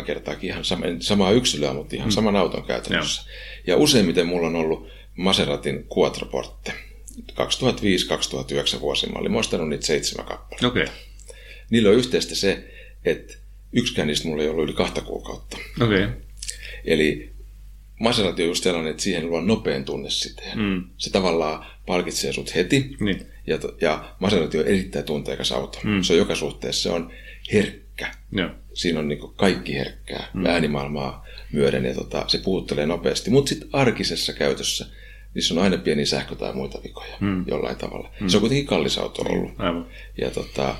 F: 6-7 kertaakin ihan sama, samaa yksilöä, mutta ihan mm. saman auton käytännössä. Ja. ja useimmiten mulla on ollut Maseratin Quattroporte. 2005-2009 vuosi mä olin ostanut niitä seitsemän kappaletta.
E: Okay.
F: Niillä on yhteistä se, että yksikään niistä mulla ei ollut yli kahta kuukautta.
E: Okay.
F: Eli Maserati on just sellainen, että siihen luo nopean tunne siteen. Mm. Se tavallaan palkitsee sut heti.
E: Niin.
F: Ja, ja Maserati on erittäin tunteikas auto. Mm. Se on joka suhteessa, se on herkkä.
E: Ja.
F: Siinä on niin kaikki herkkää mm. äänimaailmaa myöden ja tota, se puhuttelee nopeasti. Mutta sitten arkisessa käytössä niissä on aina pieni sähkö tai muita vikoja mm. jollain tavalla. Mm. Se on kuitenkin kallis auto niin, ollut.
E: Aivan.
F: Ja tota,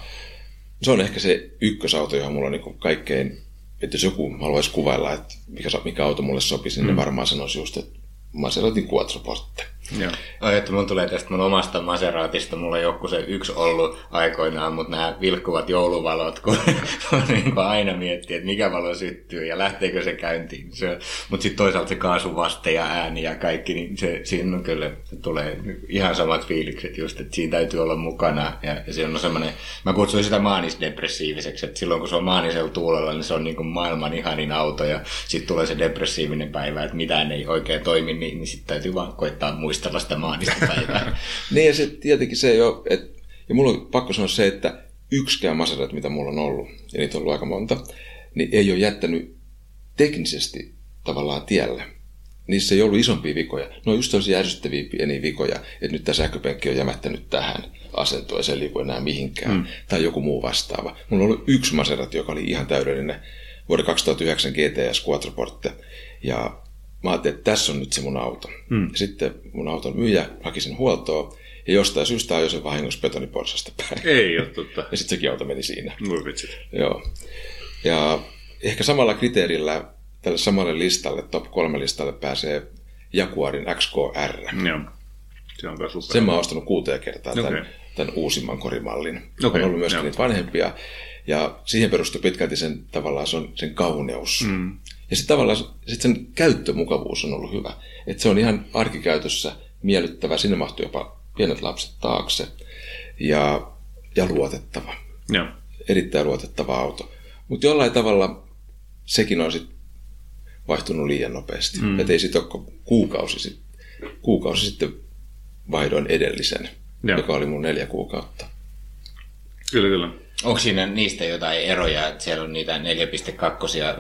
F: se on ehkä se ykkösauto, johon mulla on niin kaikkein, että jos joku haluaisi kuvailla, että mikä, mikä auto mulle sopisi, niin mm. ne varmaan sanoisi just, että Maseratin Quattroporte.
G: Joo. Että mun tulee tästä mun omasta Maseratista, mulla on joku se yksi ollut aikoinaan, mutta nämä vilkkuvat jouluvalot, kun niin aina miettii, että mikä valo syttyy ja lähteekö se käyntiin. Se, mutta sitten toisaalta se kaasuvaste ja ääni ja kaikki, niin se, siinä on kyllä, tulee ihan samat fiilikset just, että siinä täytyy olla mukana. Ja, ja se on semmoinen, mä kutsuin sitä maanisdepressiiviseksi, että silloin kun se on maanisella tuulella, niin se on niin kuin maailman ihanin auto ja sitten tulee se depressiivinen päivä, että mitään ei oikein toimi, niin, niin sitten täytyy vaan koittaa muistaa muistella sitä maanista päivää.
F: niin ja se tietenkin se jo, että, ja mulla on pakko sanoa se, että yksikään Maserati, mitä mulla on ollut, ja niitä on ollut aika monta, niin ei ole jättänyt teknisesti tavallaan tielle. Niissä ei ollut isompia vikoja. No just sellaisia järsyttäviä pieniä vikoja, että nyt tämä sähköpenkki on jämättänyt tähän asentoon ja se ei liiku enää mihinkään. Mm. Tai joku muu vastaava. Mulla on ollut yksi Maserati, joka oli ihan täydellinen vuoden 2009 GTS Quattroporte. Ja mä ajattelin, että tässä on nyt se mun auto. Mm. Sitten mun auton myyjä haki sen huoltoa, ja jostain syystä ajoi sen vahingossa betoniporsasta päin.
E: Ei ole totta.
F: Ja sitten sekin auto meni siinä.
E: Voi vitsit.
F: Joo. Ja ehkä samalla kriteerillä tälle samalle listalle, top 3 listalle pääsee Jaguarin XKR.
E: Joo. Se on myös
F: Sen mä oon ostanut kuuteen kertaa okay. tämän, tämän uusimman korimallin.
E: Okei,
F: on ollut myöskin
E: joo.
F: niitä vanhempia. Ja siihen perustuu pitkälti sen, tavallaan se on sen kauneus. Mm. Ja sitten tavallaan sit sen käyttömukavuus on ollut hyvä. Että se on ihan arkikäytössä miellyttävä. Sinne mahtuu jopa pienet lapset taakse. Ja, ja luotettava.
E: Joo.
F: Erittäin luotettava auto. Mutta jollain tavalla sekin on sitten vaihtunut liian nopeasti. Mm. Että ei sitten ole kuukausi, sit, kuukausi sitten vaihdoin edellisen,
E: Joo.
F: joka oli mun neljä kuukautta.
E: Kyllä, kyllä.
G: Onko siinä niistä jotain eroja, että siellä on niitä 4.2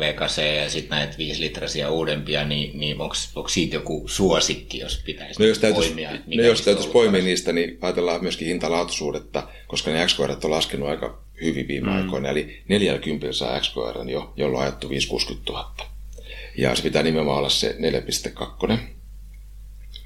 G: VKC ja sitten näitä 5 litrasia uudempia, niin, niin onko siitä joku suosikki, jos pitäisi
F: No jos täytyisi,
G: poimia?
F: no jos täytyisi poimia
G: paras?
F: niistä, niin ajatellaan myöskin hintalaatuisuudetta, koska ne XKR on laskenut aika hyvin viime mm. aikoina. Eli 40 saa XKR jo, jolla on ajettu 560 000. Ja se pitää nimenomaan olla se 4.2.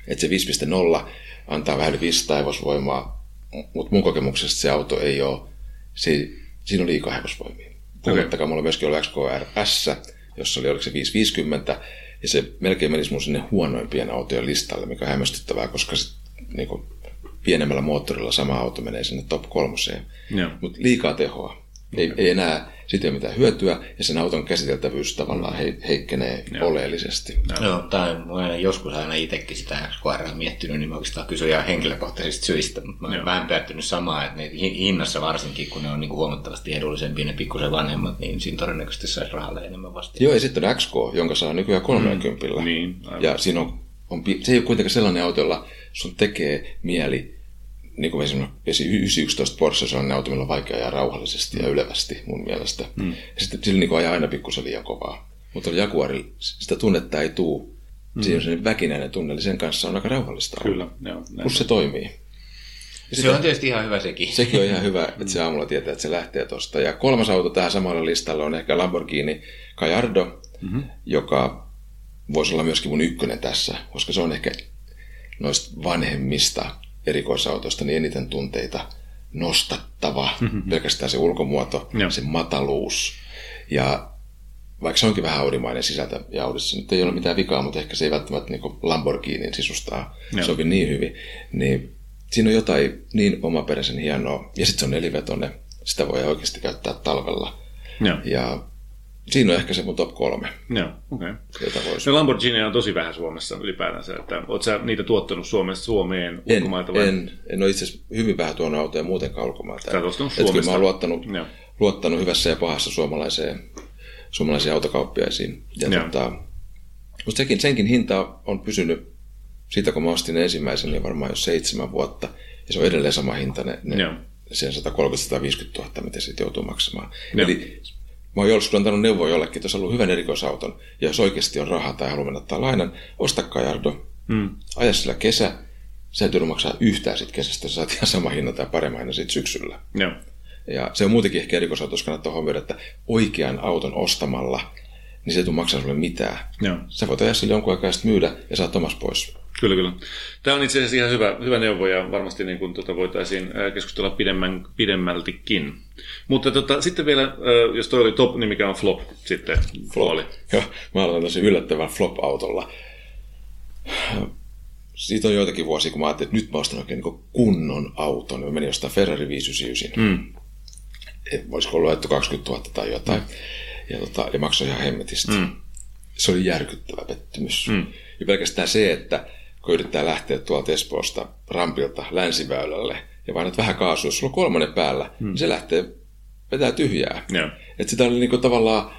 F: Että se 5.0 antaa vähän yli 500 hevosvoimaa, mutta mun kokemuksesta se auto ei ole, se, siinä on liikaa hevosvoimia. Puhumattakaan mulla on myöskin ollut XKR S, jossa oli oliko se 550, ja se melkein menisi mun sinne huonoimpien autojen listalle, mikä on hämmästyttävää, koska sit, niin kuin, pienemmällä moottorilla sama auto menee sinne top kolmoseen. Mutta liikaa tehoa. Ei, ei enää siitä ei ole mitään hyötyä, ja sen auton käsiteltävyys tavallaan he, heikkenee
E: Joo.
F: oleellisesti.
G: Joo, tai mä olen joskus aina itsekin sitä XKR miettinyt, niin mä oikeastaan kysyn ihan henkilökohtaisista syistä, mutta mä olen
E: Joo.
G: vähän päättynyt samaa, että ne hi- hinnassa varsinkin, kun ne on niin kuin huomattavasti edullisempia, ne pikkusen vanhemmat, niin siinä todennäköisesti saisi rahalle enemmän vastaan.
F: Joo, ja sitten on XK, jonka saa nykyään 30. Mm,
E: niin, aivan.
F: ja siinä on, on, se ei ole kuitenkaan sellainen auto, jolla sun tekee mieli, niin kuin esimerkiksi 911 Porsche, se on auto, millä on vaikea ajaa rauhallisesti ja ylevästi mun mielestä. Mm. Ja sitten sillä niin ajaa aina pikkusen liian kovaa. Mutta Jaguarilla sitä tunnetta ei tuu. Mm. Siinä on sellainen väkinäinen tunne, eli sen kanssa on aika rauhallista. olla.
E: Kyllä, joo. näin.
F: Plus se toimii.
G: Se on tietysti ihan hyvä sekin.
F: Sekin on ihan hyvä, että se aamulla tietää, että se lähtee tuosta. Ja kolmas auto tähän samalle listalle on ehkä Lamborghini Gallardo, mm-hmm. joka voisi olla myöskin mun ykkönen tässä, koska se on ehkä noista vanhemmista erikoisautoista niin eniten tunteita nostattava. Mm-hmm. Pelkästään se ulkomuoto,
E: Joo.
F: se mataluus. Ja vaikka se onkin vähän audimainen sisältö, ja Audissa nyt ei ole mitään vikaa, mutta ehkä se ei välttämättä niin Lamborghinin sisustaa
E: Joo.
F: sovi niin hyvin, niin siinä on jotain niin omaperäisen hienoa. Ja sitten se on nelivetonen, sitä voi oikeasti käyttää talvella.
E: Joo,
F: Ja siinä on ehkä se mun top kolme,
E: joo, okei. Okay. No Lamborghini on tosi vähän Suomessa ylipäätänsä, että oot sä niitä tuottanut Suomesta Suomeen
F: En,
E: ulkomailta vai?
F: en, en ole itse asiassa hyvin vähän tuonut autoja muutenkaan ulkomailta.
E: Sä oot
F: Et kyllä
E: Suomesta.
F: mä oon luottanut,
E: Joo.
F: luottanut hyvässä ja pahassa suomalaiseen, suomalaisiin autokauppiaisiin. Ja tota, mutta sekin, senkin hinta on pysynyt siitä, kun mä ostin ensimmäisen, niin varmaan jo seitsemän vuotta. Ja se on edelleen sama hinta, ne, ne sen 130-150 000, mitä siitä joutuu maksamaan.
E: Joo.
F: Eli mä oon joskus antanut neuvoa jollekin, että jos haluaa hyvän erikoisauton, ja jos oikeasti on rahaa tai haluaa mennä ottaa lainan, osta Kajardo,
E: Mm.
F: aja sillä kesä, sä et maksaa yhtään siitä kesästä, sä saat ihan sama hinnan tai paremman hinnan siitä syksyllä.
E: Joo.
F: Ja se on muutenkin ehkä erikoisauto, jos kannattaa huomioida, että oikean auton ostamalla, niin se ei tule maksaa sulle mitään.
E: Joo.
F: Sä voit ajaa sille jonkun aikaa myydä ja saat omas pois.
E: Kyllä, kyllä. Tämä on itse asiassa ihan hyvä, hyvä neuvo ja varmasti niin kuin, tota, voitaisiin keskustella pidemmän, pidemmältikin. Mutta tota, sitten vielä, jos toi oli top, niin mikä on flop sitten? Flop.
F: Joo, mä aloitan tosi yllättävän flop-autolla. Siitä on joitakin vuosia, kun mä ajattelin, että nyt mä ostan oikein niin kunnon auton. Mä menin jostain Ferrari 599. Mm. Voisiko olla ajettu 20 000 tai jotain. Mm. Ja, tota, ja maksoi ihan hemmetistä. Mm. Se oli järkyttävä pettymys. Mm. Ja pelkästään se, että kun yrittää lähteä tuolta Espoosta rampilta länsiväylälle ja painat vähän kaasua, jos sulla on kolmonen päällä, mm. niin se lähtee vetää tyhjää.
E: Joo.
F: Että sitä oli niinku tavallaan,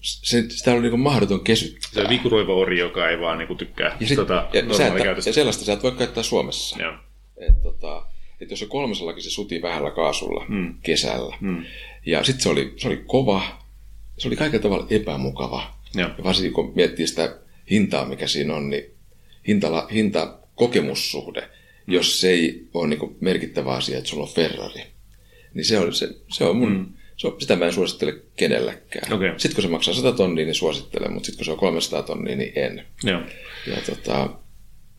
F: se, sitä oli niinku mahdoton kesyttää.
E: Se on vikuroiva ori, joka ei vaan niin kuin, tykkää
F: ja, sit,
E: tota,
F: ja, sä et, ja sellaista sä et voi käyttää Suomessa.
E: Joo.
F: Et, tota, et jos se kolmesallakin se suti vähällä kaasulla mm. kesällä. Mm. Ja sitten se oli, se oli kova, se oli kaikella tavalla epämukava.
E: Joo.
F: Ja varsinkin kun miettii sitä hintaa, mikä siinä on, niin hinta, hinta kokemussuhde, jos se ei ole niin merkittävä asia, että sulla on Ferrari, niin se on, se, se on mun, mm. se on, sitä mä en suosittele kenellekään.
E: Okei.
F: Sitten kun se maksaa 100 tonnia, niin suosittelen, mutta sitten kun se on 300 tonnia, niin en.
E: Joo.
F: Ja tota,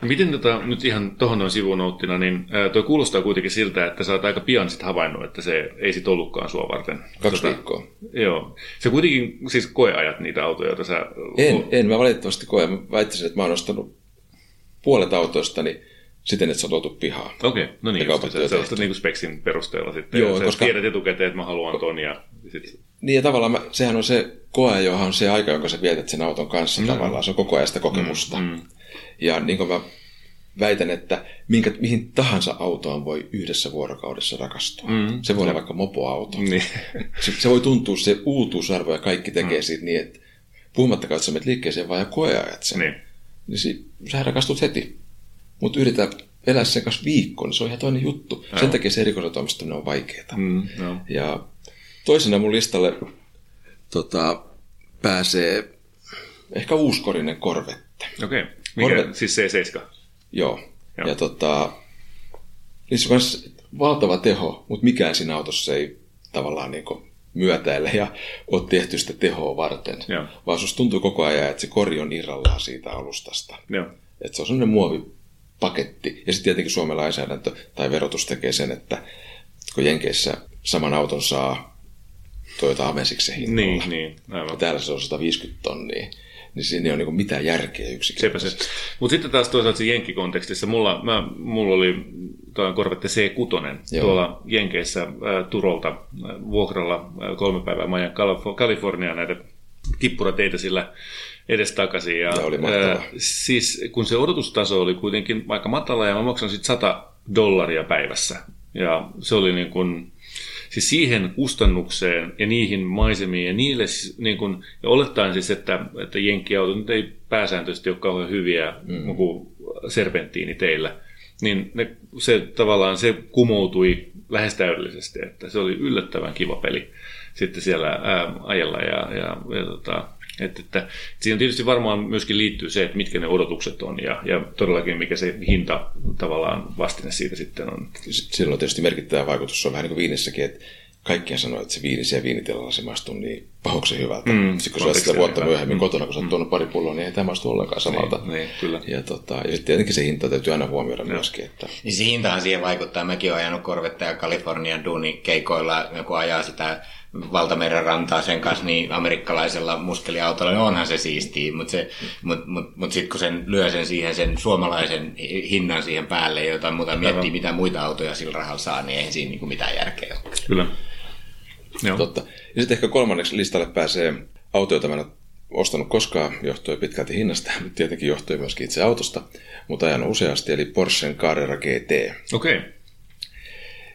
E: Miten tota, nyt ihan tuohon noin sivunouttina, niin ää, toi kuulostaa kuitenkin siltä, että sä oot aika pian sit havainnut, että se ei sit ollutkaan sua varten.
F: kaksi viikkoa.
E: Joo. Se kuitenkin siis koeajat niitä autoja, joita sä...
F: En, en mä valitettavasti koe. Mä väittäisin, että mä oon ostanut puolet autoistani siten, että se on tuotu pihaan.
E: Okei, okay. no niin, just
F: kaupat
E: se,
F: on
E: niin kuin speksin perusteella sitten.
F: Joo, koska-
E: tiedät etukäteen, että mä haluan ton ja sit,
F: Niin ja tavallaan mä, sehän on se koe, johon on se aika, jonka sä vietät sen auton kanssa mm. tavallaan. Se on koko ajan sitä kokemusta. Mm. Ja niin kuin mä väitän, että minkä, mihin tahansa autoon voi yhdessä vuorokaudessa rakastua. Mm. Se voi olla vaikka mopoauto.
E: niin.
F: Se, se voi tuntua se uutuusarvo ja kaikki tekee mm. siitä niin, että puhumattakaan, että sä menet liikkeeseen vaan ja koeajat sen.
E: niin.
F: Niin si, sä rakastut heti. Mutta yritä elää sen kanssa viikkoon, niin se on ihan toinen juttu. Sen takia se erikoisotoimistuminen on vaikeaa.
E: Mm.
F: Ja toisena mun listalle tota, pääsee ehkä uuskorinen korvette.
E: Okei. Okay. Mikä,
F: Korve-
E: siis C7?
F: Joo.
E: Joo.
F: Ja tota, niissä on myös valtava teho, mutta mikään siinä autossa ei tavallaan niin myötäile ja ole tehty sitä tehoa varten.
E: Joo.
F: Vaan susta tuntuu koko ajan, että se kori on irrallaan siitä alustasta.
E: Joo.
F: Että se on semmoinen muovipaketti. Ja sitten tietenkin Suomen lainsäädäntö tai verotus tekee sen, että kun Jenkeissä saman auton saa Toyota Amesiksi hinnalla,
E: Niin, niin,
F: ja
E: aivan.
F: täällä se on 150 tonnia, niin siinä ei ole niin mitään järkeä
E: Sepä se. Mutta sitten taas toisaalta se Jenkki-kontekstissa, mulla, mä, mulla oli tuo Corvette C6
F: Joo.
E: tuolla Jenkeissä äh, Turolta äh, vuokralla äh, kolme päivää majan Kalif- Kaliforniaan näitä kippurateitä sillä edestakaisin. Ja,
F: Ja oli mahtavaa.
E: äh, siis kun se odotustaso oli kuitenkin aika matala ja mä maksan sitten 100 dollaria päivässä. Ja se oli niin kuin, siis siihen kustannukseen ja niihin maisemiin ja niille, siis niin kuin, ja olettaen siis, että, että jenkkiautot nyt ei pääsääntöisesti ole kauhean hyviä mm. kuin serpenttiini teillä, niin ne, se tavallaan se kumoutui lähes täydellisesti, että se oli yllättävän kiva peli sitten siellä ää, ajella ja, ja, ja tota, että, että siihen tietysti varmaan myöskin liittyy se, että mitkä ne odotukset on ja, ja todellakin mikä se hinta tavallaan vastine siitä sitten on.
F: Sillä on tietysti merkittävä vaikutus. On vähän niin kuin viinissäkin, että kaikkia sanoo, että se viini siellä viinitilalla se maistuu niin pahoksi hyvältä.
E: Mm,
F: Sitten kun sä sitä vuotta
E: hyvä.
F: myöhemmin kotona, kun sä oot tuonut pari pulloa, niin ei tämä maistu ollenkaan samalta.
E: Niin, niin, kyllä.
F: Ja, tota, ja sitten tietenkin se hinta täytyy aina huomioida myöskin. Että,
D: Niin se hintahan siihen vaikuttaa. Mäkin olen ajanut Corvettea Kalifornian duunikeikoilla, joku ajaa sitä valtameren rantaa sen kanssa, niin amerikkalaisella muskeliautolla, niin onhan se siistiä, mutta se, mut, mut, mut sitten kun sen lyö sen siihen sen suomalaisen hi- hinnan siihen päälle ja jotain muuta, miettii mitä muita autoja sillä rahalla saa, niin eihän siinä niinku mitään järkeä ole.
E: Kyllä. Joo.
F: totta. Ja sitten ehkä kolmanneksi listalle pääsee auto, jota mä en ole ostanut koskaan, johtuen pitkälti hinnasta, mutta tietenkin johtuen myöskin itse autosta, mutta ajan useasti, eli Porschen Carrera GT.
E: Okei. Okay.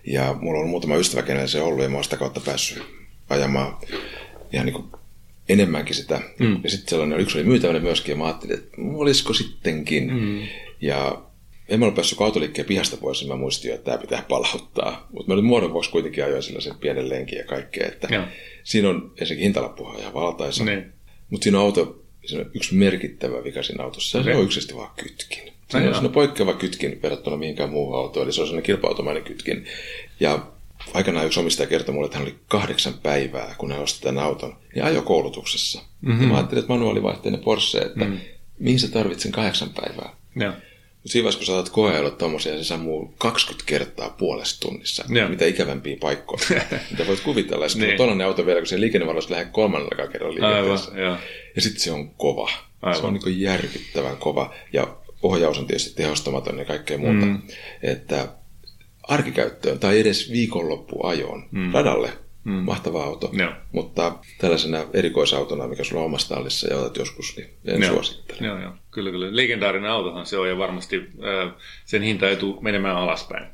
F: Ja mulla on muutama ystävä, kenellä se on ollut, ja mä oon sitä kautta päässyt ajamaan ihan niin kuin enemmänkin sitä. Mm. Ja sitten sellainen, yksi oli myytävänä myöskin, ja mä ajattelin, että olisiko sittenkin. Mm. Ja en mä ole päässyt autoliikkeen pihasta pois, niin mä muistin jo, että tämä pitää palauttaa. Mutta mä olin muodon vuoksi kuitenkin ajoin sillä sen pienen lenkin ja kaikkea. Että
E: Joo.
F: siinä on ensinnäkin hintalappuhan ihan valtaisa.
E: Niin.
F: Mutta siinä on auto, siinä on yksi merkittävä vika siinä autossa, ja
E: Okei.
F: se on yksisesti vaan kytkin. Siinä on, siinä on poikkeava kytkin verrattuna mihinkään muuhun autoon, eli se on sellainen kilpa-automainen kytkin. Ja aikanaan yksi omistaja kertoi mulle, että hän oli kahdeksan päivää, kun hän osti tämän auton, niin ajokoulutuksessa. Mm-hmm. Ja mä ajattelin, että manuaalivaihteinen Porsche, että mm. mihin sä tarvitsen kahdeksan päivää.
E: Joo.
F: Vaiheessa, kun sä koeilla tommosia, se sammuu 20 kertaa puolessa tunnissa.
E: Joo.
F: Mitä ikävämpiä paikkoja. mitä voit kuvitella. Ja sitten
E: Niin.
F: tollainen auto vielä, kun se liikennevalossa lähde kolmannella kerralla liikenteessä.
E: Aivan, joo.
F: Ja sitten se on kova.
E: Aivan.
F: Se on niin järkyttävän kova. Ja ohjaus on tietysti tehostamaton ja kaikkea muuta. Mm. Että arkikäyttöön tai edes viikonloppuajoon mm. radalle mm. mahtava auto.
E: Joo.
F: Mutta tällaisena erikoisautona, mikä sulla on omassa tallissa ja otat joskus, niin en
E: Joo.
F: suosittele.
E: Joo, joo. Kyllä, kyllä. Legendaarinen autohan se on ja varmasti äh, sen hinta ei tule menemään alaspäin.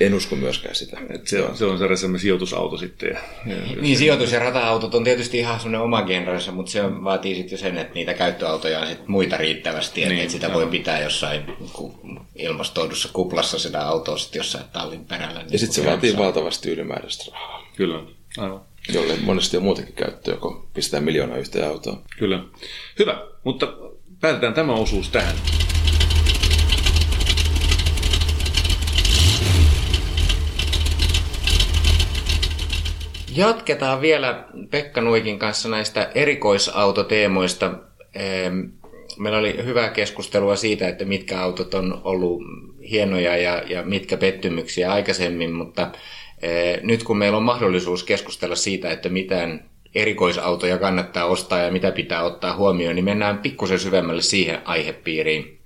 F: En usko myöskään sitä.
E: Et se, on, se on se semmoinen sijoitusauto sitten. Ja, ja,
D: Niin sijoitus- ja rata-autot on tietysti ihan semmoinen oma genrensä, mutta se on- vaatii sitten jo sen, että niitä käyttöautoja on sit muita riittävästi, että
E: Niin,
D: et sitä voi pitää jossain ku- ilmastoidussa kuplassa sitä autoa sitten jossain tallin perällä. Niin
F: Ja sitten se vaatii valtavasti ylimääräistä rahaa,
E: Kyllä, aivan.
F: jolle monesti on muutakin käyttöä, kun pistää miljoonaa yhteen autoon.
E: Kyllä. Hyvä, mutta päätetään tämä osuus tähän.
D: Jatketaan vielä Pekka Nuikin kanssa näistä erikoisautoteemoista. Ehm, Meillä oli hyvää keskustelua siitä, että mitkä autot on ollut hienoja ja, ja mitkä pettymyksiä aikaisemmin, mutta nyt kun meillä on mahdollisuus keskustella siitä, että mitään erikoisautoja kannattaa ostaa ja mitä pitää ottaa huomioon, niin mennään pikkusen syvemmälle siihen aihepiiriin.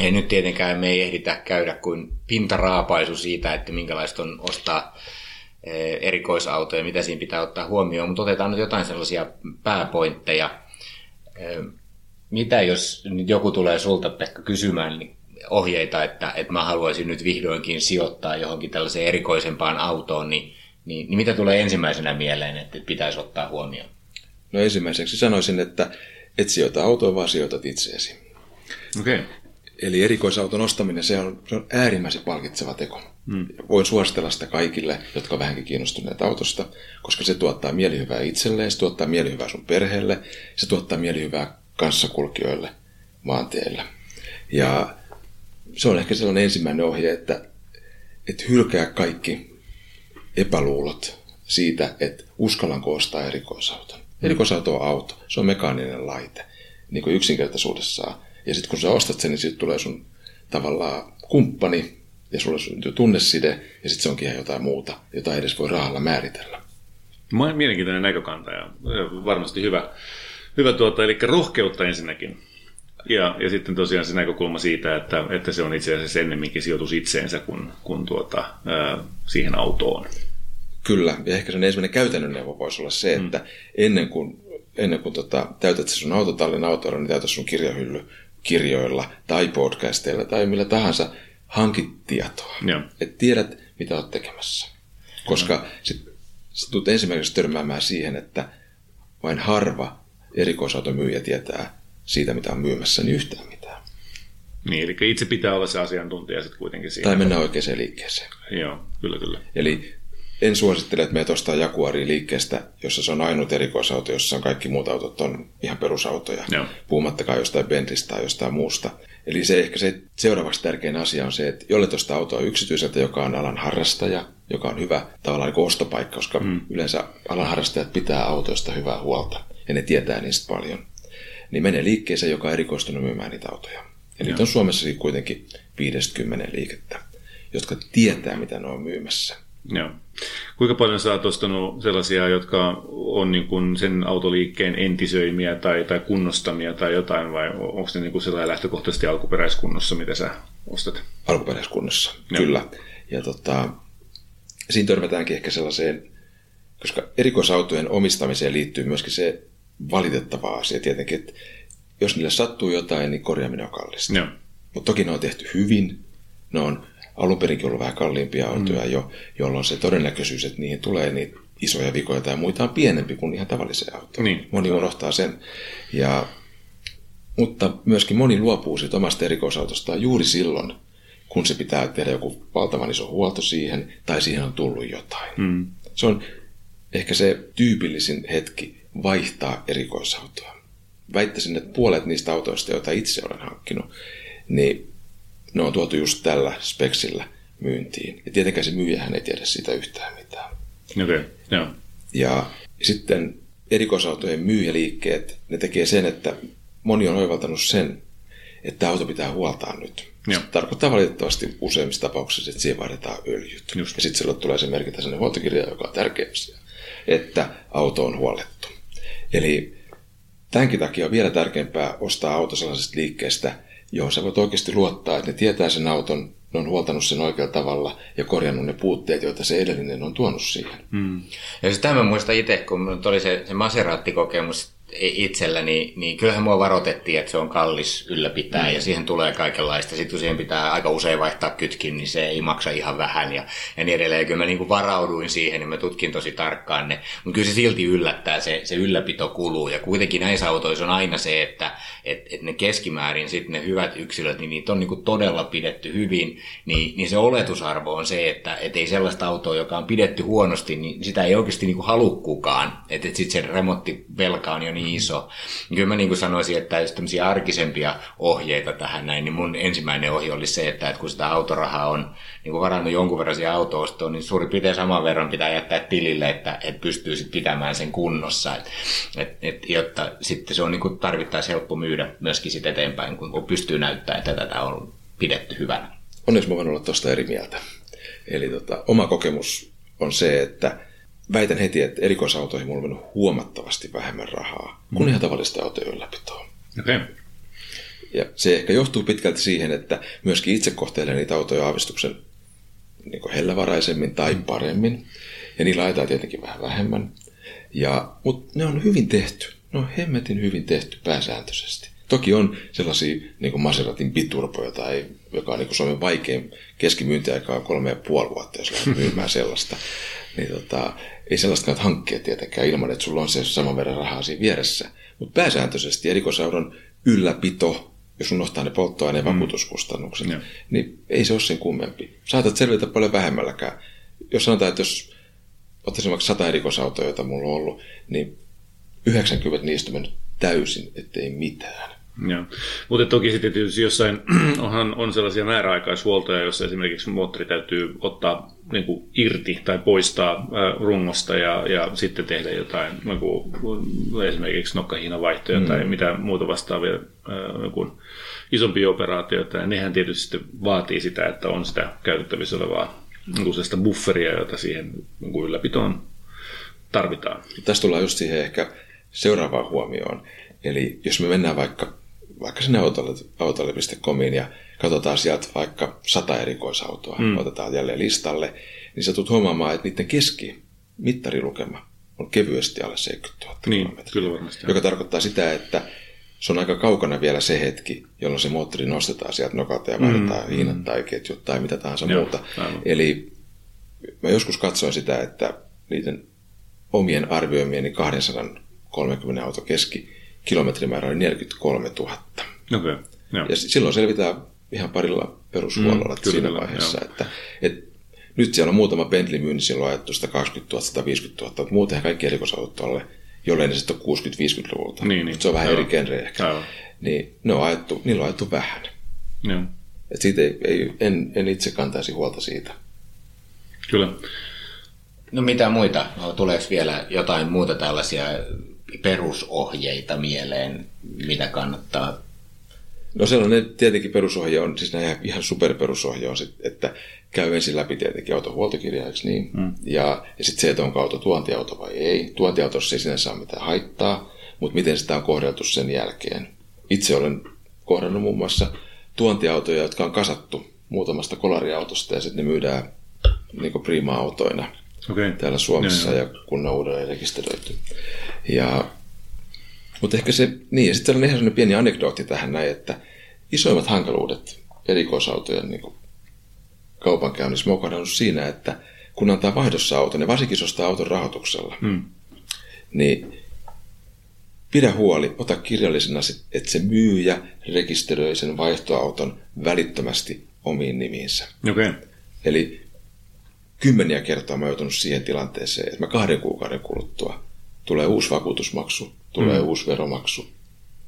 D: ei nyt tietenkään me ei ehditä käydä kuin pintaraapaisu siitä, että minkälaista on ostaa eh, erikoisautoja, mitä siinä pitää ottaa huomioon, mutta otetaan nyt jotain sellaisia pääpointteja. Eh, mitä jos nyt joku tulee sulta, Pekka, kysymään niin ohjeita, että, että mä haluaisin nyt vihdoinkin sijoittaa johonkin tällaiseen erikoisempaan autoon, niin, niin, niin mitä tulee ensimmäisenä mieleen, että pitäisi ottaa huomioon?
F: No ensimmäiseksi sanoisin, että et sijoita autoa, vaan sijoitat itseesi.
E: Okei. Okay.
F: Eli erikoisauton ostaminen, se on, se on äärimmäisen palkitseva teko. Hmm. Voin suositella sitä kaikille, jotka vähänkin kiinnostuneet autosta, koska se tuottaa mielihyvää itselleen, se tuottaa mielihyvää sun perheelle, se tuottaa mielihyvää kanssakulkijoille maanteille. Ja se on ehkä sellainen ensimmäinen ohje, että, että hylkää kaikki epäluulot siitä, että uskallanko ostaa erikoisauton. Hmm. Erikoisauto on auto, se on mekaaninen laite, niin kuin yksinkertaisuudessaan. Ja sitten kun sä ostat sen, niin siitä tulee sun tavallaan kumppani, ja sulle syntyy tunneside, ja sitten se onkin ihan jotain muuta, jota ei edes voi rahalla määritellä.
E: Mielenkiintoinen näkökanta ja varmasti hyvä, hyvä tuota, eli rohkeutta ensinnäkin. Ja, ja sitten tosiaan se näkökulma siitä, että, että se on itse asiassa ennemminkin sijoitus itseensä kuin, kuin tuota, ää, siihen autoon.
F: Kyllä, ja ehkä sen ensimmäinen käytännön neuvo voisi olla se, että mm. ennen kuin, ennen kuin tota, täytät sun autotallin autoilla, niin täytät sun kirjahylly kirjoilla tai podcasteilla tai millä tahansa hankit tietoa. Että tiedät, mitä olet tekemässä. Koska sitten sit tulet ensimmäiseksi törmäämään siihen, että vain harva erikoisautomyyjä tietää siitä, mitä on myymässä, niin yhtään mitään.
E: Niin, eli itse pitää olla se asiantuntija sitten kuitenkin siinä.
F: Tai mennä oikeaan liikkeeseen.
E: Joo, kyllä, kyllä.
F: Eli en suosittele, että menet ostaa Jaguari liikkeestä, jossa se on ainut erikoisauto, jossa on kaikki muut autot on ihan perusautoja. Joo. Puhumattakaan jostain Bentlistä tai jostain muusta. Eli se ehkä se seuraavaksi tärkein asia on se, että jolle tuosta autoa yksityiseltä, joka on alan harrastaja, joka on hyvä tavallaan niin ostopaikka, koska mm. yleensä alan harrastajat pitää autoista hyvää huolta ja ne tietää niistä paljon. Niin menee liikkeeseen, joka on erikoistunut myymään niitä autoja. Ja niitä on Suomessa kuitenkin 50 liikettä, jotka tietää, mitä ne on myymässä.
E: Joo. Kuinka paljon sä oot ostanut sellaisia, jotka on niin kuin sen autoliikkeen entisöimiä tai, tai kunnostamia tai jotain, vai onko ne niin kuin sellainen lähtökohtaisesti alkuperäiskunnossa, mitä sä ostat?
F: Alkuperäiskunnossa, Joo. kyllä. Ja tota, siinä törmätäänkin ehkä sellaiseen, koska erikoisautojen omistamiseen liittyy myöskin se valitettava asia tietenkin, että jos niille sattuu jotain, niin korjaaminen on kallista. Mutta toki ne on tehty hyvin, ne on alun perinkin ollut vähän kalliimpia autoja mm. jo, jolloin se todennäköisyys, että niihin tulee niitä isoja vikoja tai muita on pienempi kuin ihan tavalliseen autoon. Niin. Moni unohtaa sen. Ja, mutta myöskin moni luopuu siitä omasta erikoisautostaan juuri silloin, kun se pitää tehdä joku valtavan iso huolto siihen, tai siihen on tullut jotain. Mm. Se on ehkä se tyypillisin hetki vaihtaa erikoisautoa. Väittäisin, että puolet niistä autoista, joita itse olen hankkinut, niin ne on tuotu just tällä speksillä myyntiin. Ja tietenkään se myyjähän ei tiedä siitä yhtään mitään.
E: Okei, okay, joo.
F: Ja sitten erikoisautojen myyjäliikkeet, ne tekee sen, että moni on oivaltanut sen, että auto pitää huoltaa nyt. Joo. Se tarkoittaa valitettavasti useimmissa tapauksissa, että siihen vaihdetaan öljyt. Just. Ja sitten silloin tulee se merkitä sellainen huoltokirja, joka on tärkeä asia, että auto on huolettu. Eli tämänkin takia on vielä tärkeämpää ostaa auto sellaisesta liikkeestä, johon sä voit oikeasti luottaa, että ne tietää sen auton, ne on huoltanut sen oikealla tavalla ja korjannut ne puutteet, joita se edellinen on tuonut siihen. Hmm.
D: Ja sitä mä muistan itse, kun oli se, se Maserati-kokemus, itsellä, niin, niin kyllähän mua varoitettiin, että se on kallis ylläpitää mm. ja siihen tulee kaikenlaista. Sitten kun siihen pitää aika usein vaihtaa kytkin, niin se ei maksa ihan vähän ja, ja niin edelleen. Ja kyllä mä niin kuin varauduin siihen, niin mä tutkin tosi tarkkaan ne. Mutta kyllä se silti yllättää, se, se ylläpito kuluu. Ja kuitenkin näissä autoissa on aina se, että et, et ne keskimäärin sitten ne hyvät yksilöt, niin niitä on niin kuin todella pidetty hyvin. Niin, niin se oletusarvo on se, että et ei sellaista autoa, joka on pidetty huonosti, niin sitä ei oikeasti niin kuin halukkukaan. Että et sitten se remonttivelka on jo niin niin iso. Kyllä mä niin kuin sanoisin, että jos tämmöisiä arkisempia ohjeita tähän näin, niin mun ensimmäinen ohje oli se, että, kun sitä autorahaa on niin kuin varannut jonkun verran siihen autoostoon, niin suurin piirtein saman verran pitää jättää tilille, että, että pystyy sitten pitämään sen kunnossa. Et, et, et, jotta sitten se on niin tarvittaessa helppo myydä myöskin sitten eteenpäin, kun pystyy näyttämään, että tätä on pidetty hyvänä.
F: Onneksi mä voin olla tuosta eri mieltä. Eli tota, oma kokemus on se, että väitän heti, että erikoisautoihin mulla on mennyt huomattavasti vähemmän rahaa kuin mm. ihan tavallista autojen ylläpitoa.
E: Okay.
F: Ja se ehkä johtuu pitkälti siihen, että myöskin itse kohtelee niitä autoja aavistuksen niin hellävaraisemmin tai paremmin. Ja niillä ajetaan tietenkin vähän vähemmän. Ja, mutta ne on hyvin tehty. Ne on hemmetin hyvin tehty pääsääntöisesti. Toki on sellaisia niin kuin Maseratin biturboja, tai, joka on niin kuin Suomen vaikein keskimyyntiaika on kolme ja puoli vuotta, jos lähdet myymään sellaista. Niin tota, ei sellaista kannata hankkia tietenkään ilman, että sulla on se saman verran rahaa siinä vieressä. Mutta pääsääntöisesti erikoisauton ylläpito, jos unohtaa ne polttoaineen mm. vakuutuskustannukset, mm. niin ei se ole sen kummempi. Saatat selvitä paljon vähemmälläkään. Jos sanotaan, että jos ottaisin vaikka sata erikoisautoa, joita mulla on ollut, niin 90 niistä on mennyt täysin, ettei mitään.
E: Joo. Mutta toki sitten tietysti jossain onhan, on sellaisia määräaikaishuoltoja, joissa esimerkiksi moottori täytyy ottaa niin kuin irti tai poistaa äh, rungosta ja, ja sitten tehdä jotain niin kuin, esimerkiksi nokkahiinavaihtoja mm. tai mitä muuta vastaavia äh, niin kuin isompia operaatioita. Ja nehän tietysti sitten vaatii sitä, että on sitä käytettävissä olevaa niin kuin sitä bufferia, jota siihen niin kuin ylläpitoon tarvitaan.
F: Tässä tullaan just siihen ehkä seuraavaan huomioon. Eli jos me mennään vaikka vaikka sinne autolle.comiin ja katsotaan sieltä vaikka sata erikoisautoa, mm. otetaan jälleen listalle, niin sä tulet huomaamaan, että niiden keski mittarilukema on kevyesti alle 70 000
E: niin, kilometriä. Kyllä varmasti.
F: Joka tarkoittaa sitä, että se on aika kaukana vielä se hetki, jolloin se moottori nostetaan sieltä nokalta ja vaihdetaan mm, hiinat mm. tai ketjut tai mitä tahansa Joo, muuta. Aivan. Eli mä joskus katsoin sitä, että niiden omien arvioimieni 230 auto keski kilometrimäärä oli 43 000.
E: Okay,
F: joo. Ja silloin selvitään ihan parilla perushuollolla mm, siinä vaiheessa, joo. että, että nyt siellä on muutama Bentley myynnissä, silloin ajettu 120 000, 150 000, mutta muutenhan kaikki erikoisautot alle, jollei ne sitten ole 60-50-luvulta. Niin, niin. Se on vähän Aivan. eri genre ehkä. Aivan. Niin ne on ajettu, niillä on ajettu vähän. Joo. Et siitä ei, ei, en, en itse kantaisi huolta siitä.
E: Kyllä.
G: No mitä muita? No, tuleeko vielä jotain muuta tällaisia perusohjeita mieleen, mitä kannattaa?
F: No sellainen tietenkin perusohje on, siis näin ihan superperusohje on, sit, että käy ensin läpi tietenkin auton huoltokirja, niin? Mm. Ja, ja sitten se, että onko auto tuontiauto vai ei. Tuontiautossa ei sinänsä ole mitään haittaa, mutta miten sitä on kohdeltu sen jälkeen. Itse olen kohdannut muun muassa tuontiautoja, jotka on kasattu muutamasta kolariautosta ja sitten ne myydään niin prima-autoina okay. täällä Suomessa ja, ja. kun ne on uudelleen rekisteröity. Ja, mutta ehkä se, niin, ja sitten on ihan sellainen pieni anekdootti tähän näin, että isoimmat hankaluudet erikoisautojen niin kuin kaupankäynnissä mä oon siinä, että kun antaa vaihdossa auton, ja varsinkin jos ostaa auton rahoituksella, hmm. niin pidä huoli, ota kirjallisena, että se myyjä rekisteröi sen vaihtoauton välittömästi omiin nimiinsä.
E: Okay.
F: Eli kymmeniä kertaa mä joutunut siihen tilanteeseen, että mä kahden kuukauden kuluttua tulee uusi vakuutusmaksu, tulee mm. uusi veromaksu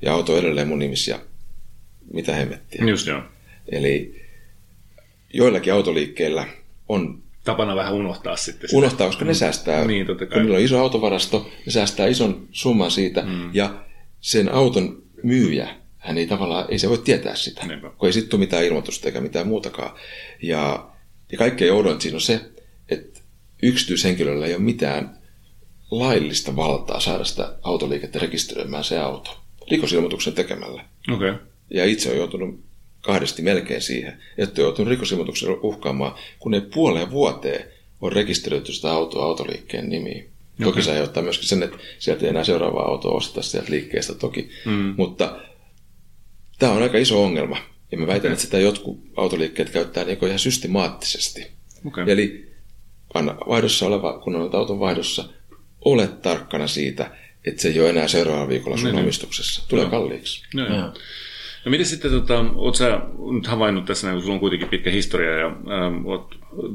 F: ja auto edelleen mun nimissä mitä hemmettiä.
E: Just joo.
F: Eli joillakin autoliikkeillä on
E: tapana vähän unohtaa sitten sitä.
F: Unohtaa, koska ne mm. säästää, niin, totta kai. kun niillä on iso autovarasto, ne säästää ison summan siitä, mm. ja sen auton myyjä, hän ei tavallaan, ei se voi tietää sitä, Niinpä. kun ei sitten tule mitään ilmoitusta eikä mitään muutakaan. Ja, ja kaikkein oudoin siinä on se, yksityishenkilöllä ei ole mitään laillista valtaa saada sitä autoliikettä rekisteröimään se auto rikosilmoituksen tekemällä.
E: Okay.
F: Ja itse on joutunut kahdesti melkein siihen, että on joutunut rikosilmoituksen uhkaamaan, kun ei puoleen vuoteen on rekisteröity sitä autoa autoliikkeen nimiin. Okay. Toki se aiheuttaa myöskin sen, että sieltä ei enää seuraavaa autoa osteta sieltä liikkeestä toki. Mm. Mutta tämä on aika iso ongelma. Ja mä väitän, okay. että sitä jotkut autoliikkeet käyttää niin ihan systemaattisesti. Okay. Eli anna vaihdossa oleva, kun on auton vaihdossa, ole tarkkana siitä, että se ei ole enää seuraavalla viikolla sun no, omistuksessa. Tulee no. kalliiksi.
E: No, no. No miten sitten, tota, oot sä nyt havainnut tässä, kun sulla on kuitenkin pitkä historia ja ähm, oot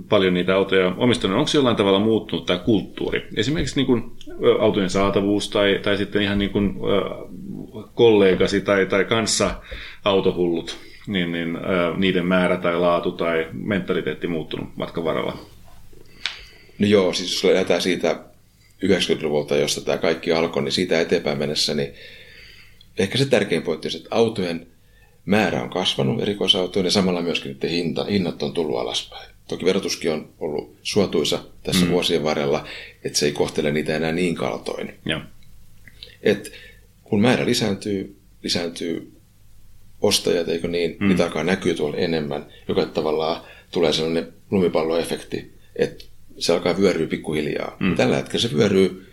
E: paljon niitä autoja omistanut, onko jollain tavalla muuttunut tämä kulttuuri? Esimerkiksi niin kuin, autojen saatavuus tai, tai sitten ihan niin kuin, äh, kollegasi tai, tai kanssa autohullut, niin, niin äh, niiden määrä tai laatu tai mentaliteetti muuttunut matkan varrella?
F: No joo, siis jos lähdetään siitä 90-luvulta, josta tämä kaikki alkoi, niin siitä eteenpäin mennessä, niin ehkä se tärkein pointti on, että autojen määrä on kasvanut erikoisautojen ja samalla myöskin niiden hinta, hinnat on tullut alaspäin. Toki verotuskin on ollut suotuisa tässä mm. vuosien varrella, että se ei kohtele niitä enää niin kaltoin.
E: Ja.
F: Et kun määrä lisääntyy, lisääntyy ostajat, eikö niin, mm. niitä alkaa näkyä tuolla enemmän, joka tavallaan tulee sellainen lumipalloefekti, että se alkaa vyöryä pikkuhiljaa. Mm. Tällä hetkellä se vyöryy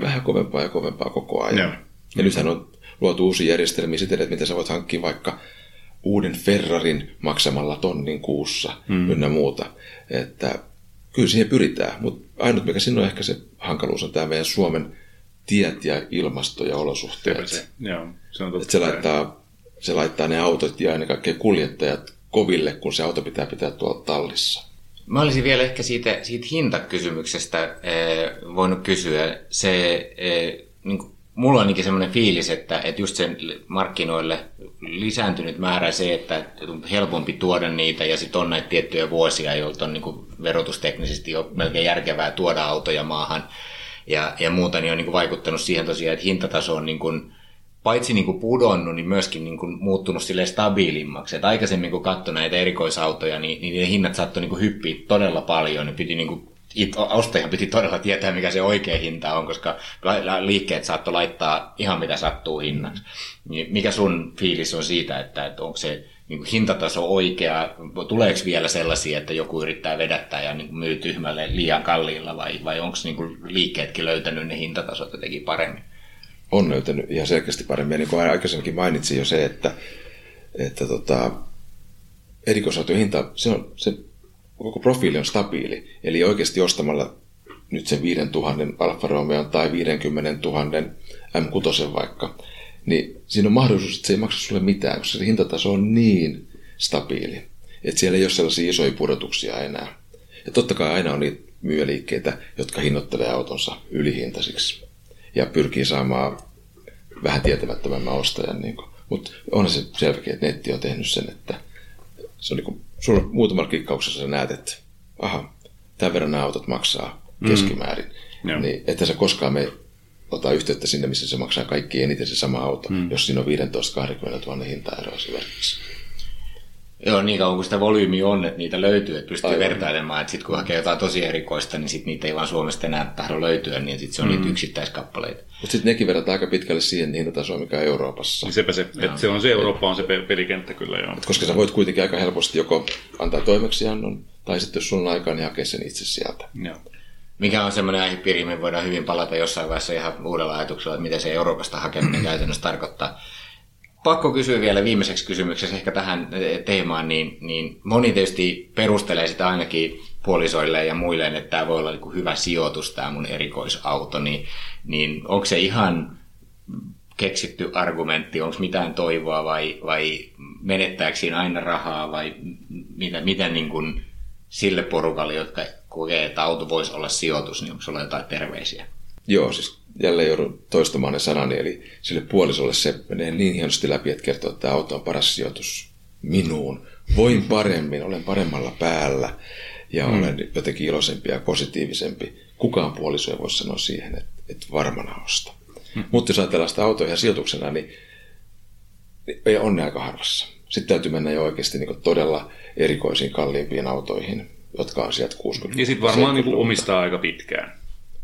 F: vähän kovempaa ja kovempaa koko ajan. Joo. Ja nythän on luotu uusia järjestelmiä siten, että miten sä voit hankkia vaikka uuden Ferrarin maksamalla tonnin kuussa mm. ynnä muuta. Että kyllä siihen pyritään, mutta ainut mikä siinä on ehkä se hankaluus on tämä meidän Suomen tiet ja ilmasto ja olosuhteet.
E: Se, joo, se, on
F: totta se, laittaa, se laittaa ne autot ja ennen kaikkea kuljettajat koville, kun se auto pitää pitää tuolla tallissa.
D: Mä olisin vielä ehkä siitä, siitä hintakysymyksestä eh, voinut kysyä. Se, eh, niin kuin, mulla on ainakin semmoinen fiilis, että, että just sen markkinoille lisääntynyt määrä se, että on helpompi tuoda niitä ja sitten on näitä tiettyjä vuosia, joilta on niin kuin verotusteknisesti jo melkein järkevää tuoda autoja maahan ja, ja muuta, niin on niin kuin vaikuttanut siihen tosiaan, että hintataso on niin kuin, paitsi niin kuin pudonnut, niin myöskin niin kuin muuttunut sille stabiilimmaksi. Et aikaisemmin kun katsoi näitä erikoisautoja, niin, niin niiden hinnat saattoi niin kuin hyppiä todella paljon. Ne piti niin kuin ostaja piti todella tietää, mikä se oikea hinta on, koska liikkeet saattoi laittaa ihan mitä sattuu hinnaksi. Niin mikä sun fiilis on siitä, että, että onko se niin kuin hintataso oikea, tuleeko vielä sellaisia, että joku yrittää vedättää ja niin myy tyhmälle liian kalliilla vai, vai onko niin kuin liikkeetkin löytänyt ne hintatasot jotenkin paremmin?
F: On löytänyt ihan selkeästi paremmin. Ja niin kuin aikaisemminkin mainitsin jo se, että, että tota, erikoisautojen hinta, se, on, se koko profiili on stabiili. Eli oikeasti ostamalla nyt sen 5000 Alfa Romeo tai 50 000 M6 vaikka, niin siinä on mahdollisuus, että se ei maksa sulle mitään, koska se hintataso on niin stabiili, että siellä ei ole sellaisia isoja pudotuksia enää. Ja totta kai aina on niitä myyjäliikkeitä, jotka hinnoittelee autonsa ylihintaisiksi ja pyrkii saamaan vähän tietämättömämmän ostajan. Niin Mutta on se selkeä, että netti on tehnyt sen, että se on niin kuin, muutamalla klikkauksessa sä näet, että aha, tämän verran nämä autot maksaa mm. keskimäärin. Mm. Niin, että sä koskaan me ottaa yhteyttä sinne, missä se maksaa kaikki eniten se sama auto, mm. jos siinä on 15-20 000 hintaero esimerkiksi.
D: Joo, niin kauan kuin sitä volyymi on, että niitä löytyy, että pystyy Aivan. vertailemaan, että sitten kun hakee jotain tosi erikoista, niin sit niitä ei vaan Suomesta enää tahdo löytyä, niin sitten se on mm. niitä yksittäiskappaleita.
F: Mutta sitten nekin verrataan aika pitkälle siihen hintatasoon, mikä on Euroopassa.
E: Niin sepä se, että se on se Eurooppa on se pelikenttä kyllä joo. Et
F: koska sä voit kuitenkin aika helposti joko antaa toimeksiannon, tai sitten jos sulla on aikaa, niin hakea sen itse sieltä.
D: Joo. Mikä on semmoinen aihepiiri, me voidaan hyvin palata jossain vaiheessa ihan uudella ajatuksella, että mitä se Euroopasta hakeminen käytännössä tarkoittaa pakko kysyä vielä viimeiseksi kysymyksessä ehkä tähän eh, teemaan, niin, niin moni tietysti perustelee sitä ainakin puolisoille ja muille, että tämä voi olla niin hyvä sijoitus, tämä mun erikoisauto, niin, niin onko se ihan keksitty argumentti, onko mitään toivoa vai, vai menettääkö siinä aina rahaa vai mitä, miten niin kuin sille porukalle, jotka kokee, että auto voisi olla sijoitus, niin onko sulla jotain terveisiä?
F: Joo, siis jälleen joudun toistamaan ne sanani, eli sille puolisolle se menee niin hienosti läpi, että kertoo, että tämä auto on paras sijoitus minuun. Voin paremmin, olen paremmalla päällä ja mm. olen jotenkin iloisempi ja positiivisempi. Kukaan puoliso ei voi sanoa siihen, että, että varmana osta. Mm. Mutta jos ajatellaan sitä autoa ihan sijoituksena, niin, niin on ne aika harvassa. Sitten täytyy mennä jo oikeasti niin todella erikoisiin, kalliimpiin autoihin, jotka on sieltä 60
E: Ja sitten varmaan niin omistaa aika pitkään.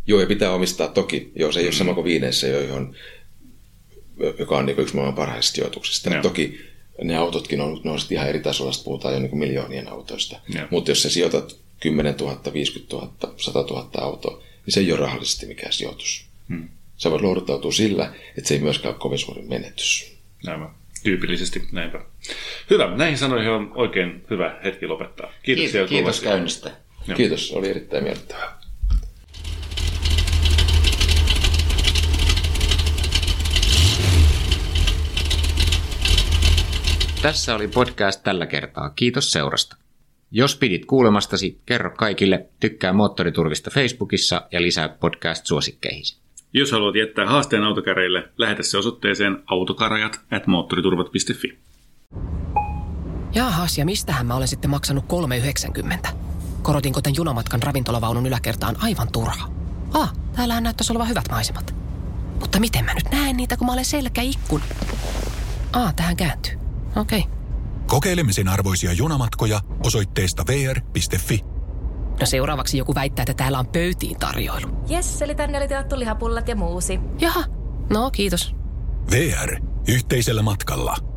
F: Joo, ja pitää omistaa toki. Joo, se ei mm. ole sama kuin viineissä, johon, joka on niin yksi maailman parhaista sijoituksista. No. Toki ne autotkin on, ne on ihan eri tasolla, puhutaan jo niin miljoonien autoista. Mutta jos sä sijoitat 10 000, 50 000, 100 000 autoa, niin se ei ole rahallisesti mikään sijoitus. Hmm. Sä voit lohduttautua sillä, että se ei myöskään ole kovin suuri menetys.
E: Näin tyypillisesti näinpä. Hyvä, näihin sanoihin on oikein hyvä hetki lopettaa.
D: Kiitos, kiitos, kiitos käynnistä.
F: Kiitos, oli erittäin miellyttävää.
D: Tässä oli podcast tällä kertaa. Kiitos seurasta. Jos pidit kuulemastasi, kerro kaikille, tykkää Moottoriturvista Facebookissa ja lisää podcast-suosikkeihisi.
E: Jos haluat jättää haasteen autokäreille, lähetä se osoitteeseen autokarajat at moottoriturvat.fi.
H: Jaahas, ja mistähän mä olen sitten maksanut 3,90? Korotinko tän junamatkan ravintolavaunun yläkertaan aivan turha? Ah, täällähän näyttäisi olevan hyvät maisemat. Mutta miten mä nyt näen niitä, kun mä olen selkäikkun? Ah, tähän kääntyy. Okei. Okay.
I: Kokeilemisen arvoisia junamatkoja osoitteesta vr.fi.
H: No seuraavaksi joku väittää, että täällä on pöytiin tarjoilu.
J: Jes, eli tänne oli tilattu lihapullat ja muusi.
H: Jaha, no kiitos.
I: VR. Yhteisellä matkalla.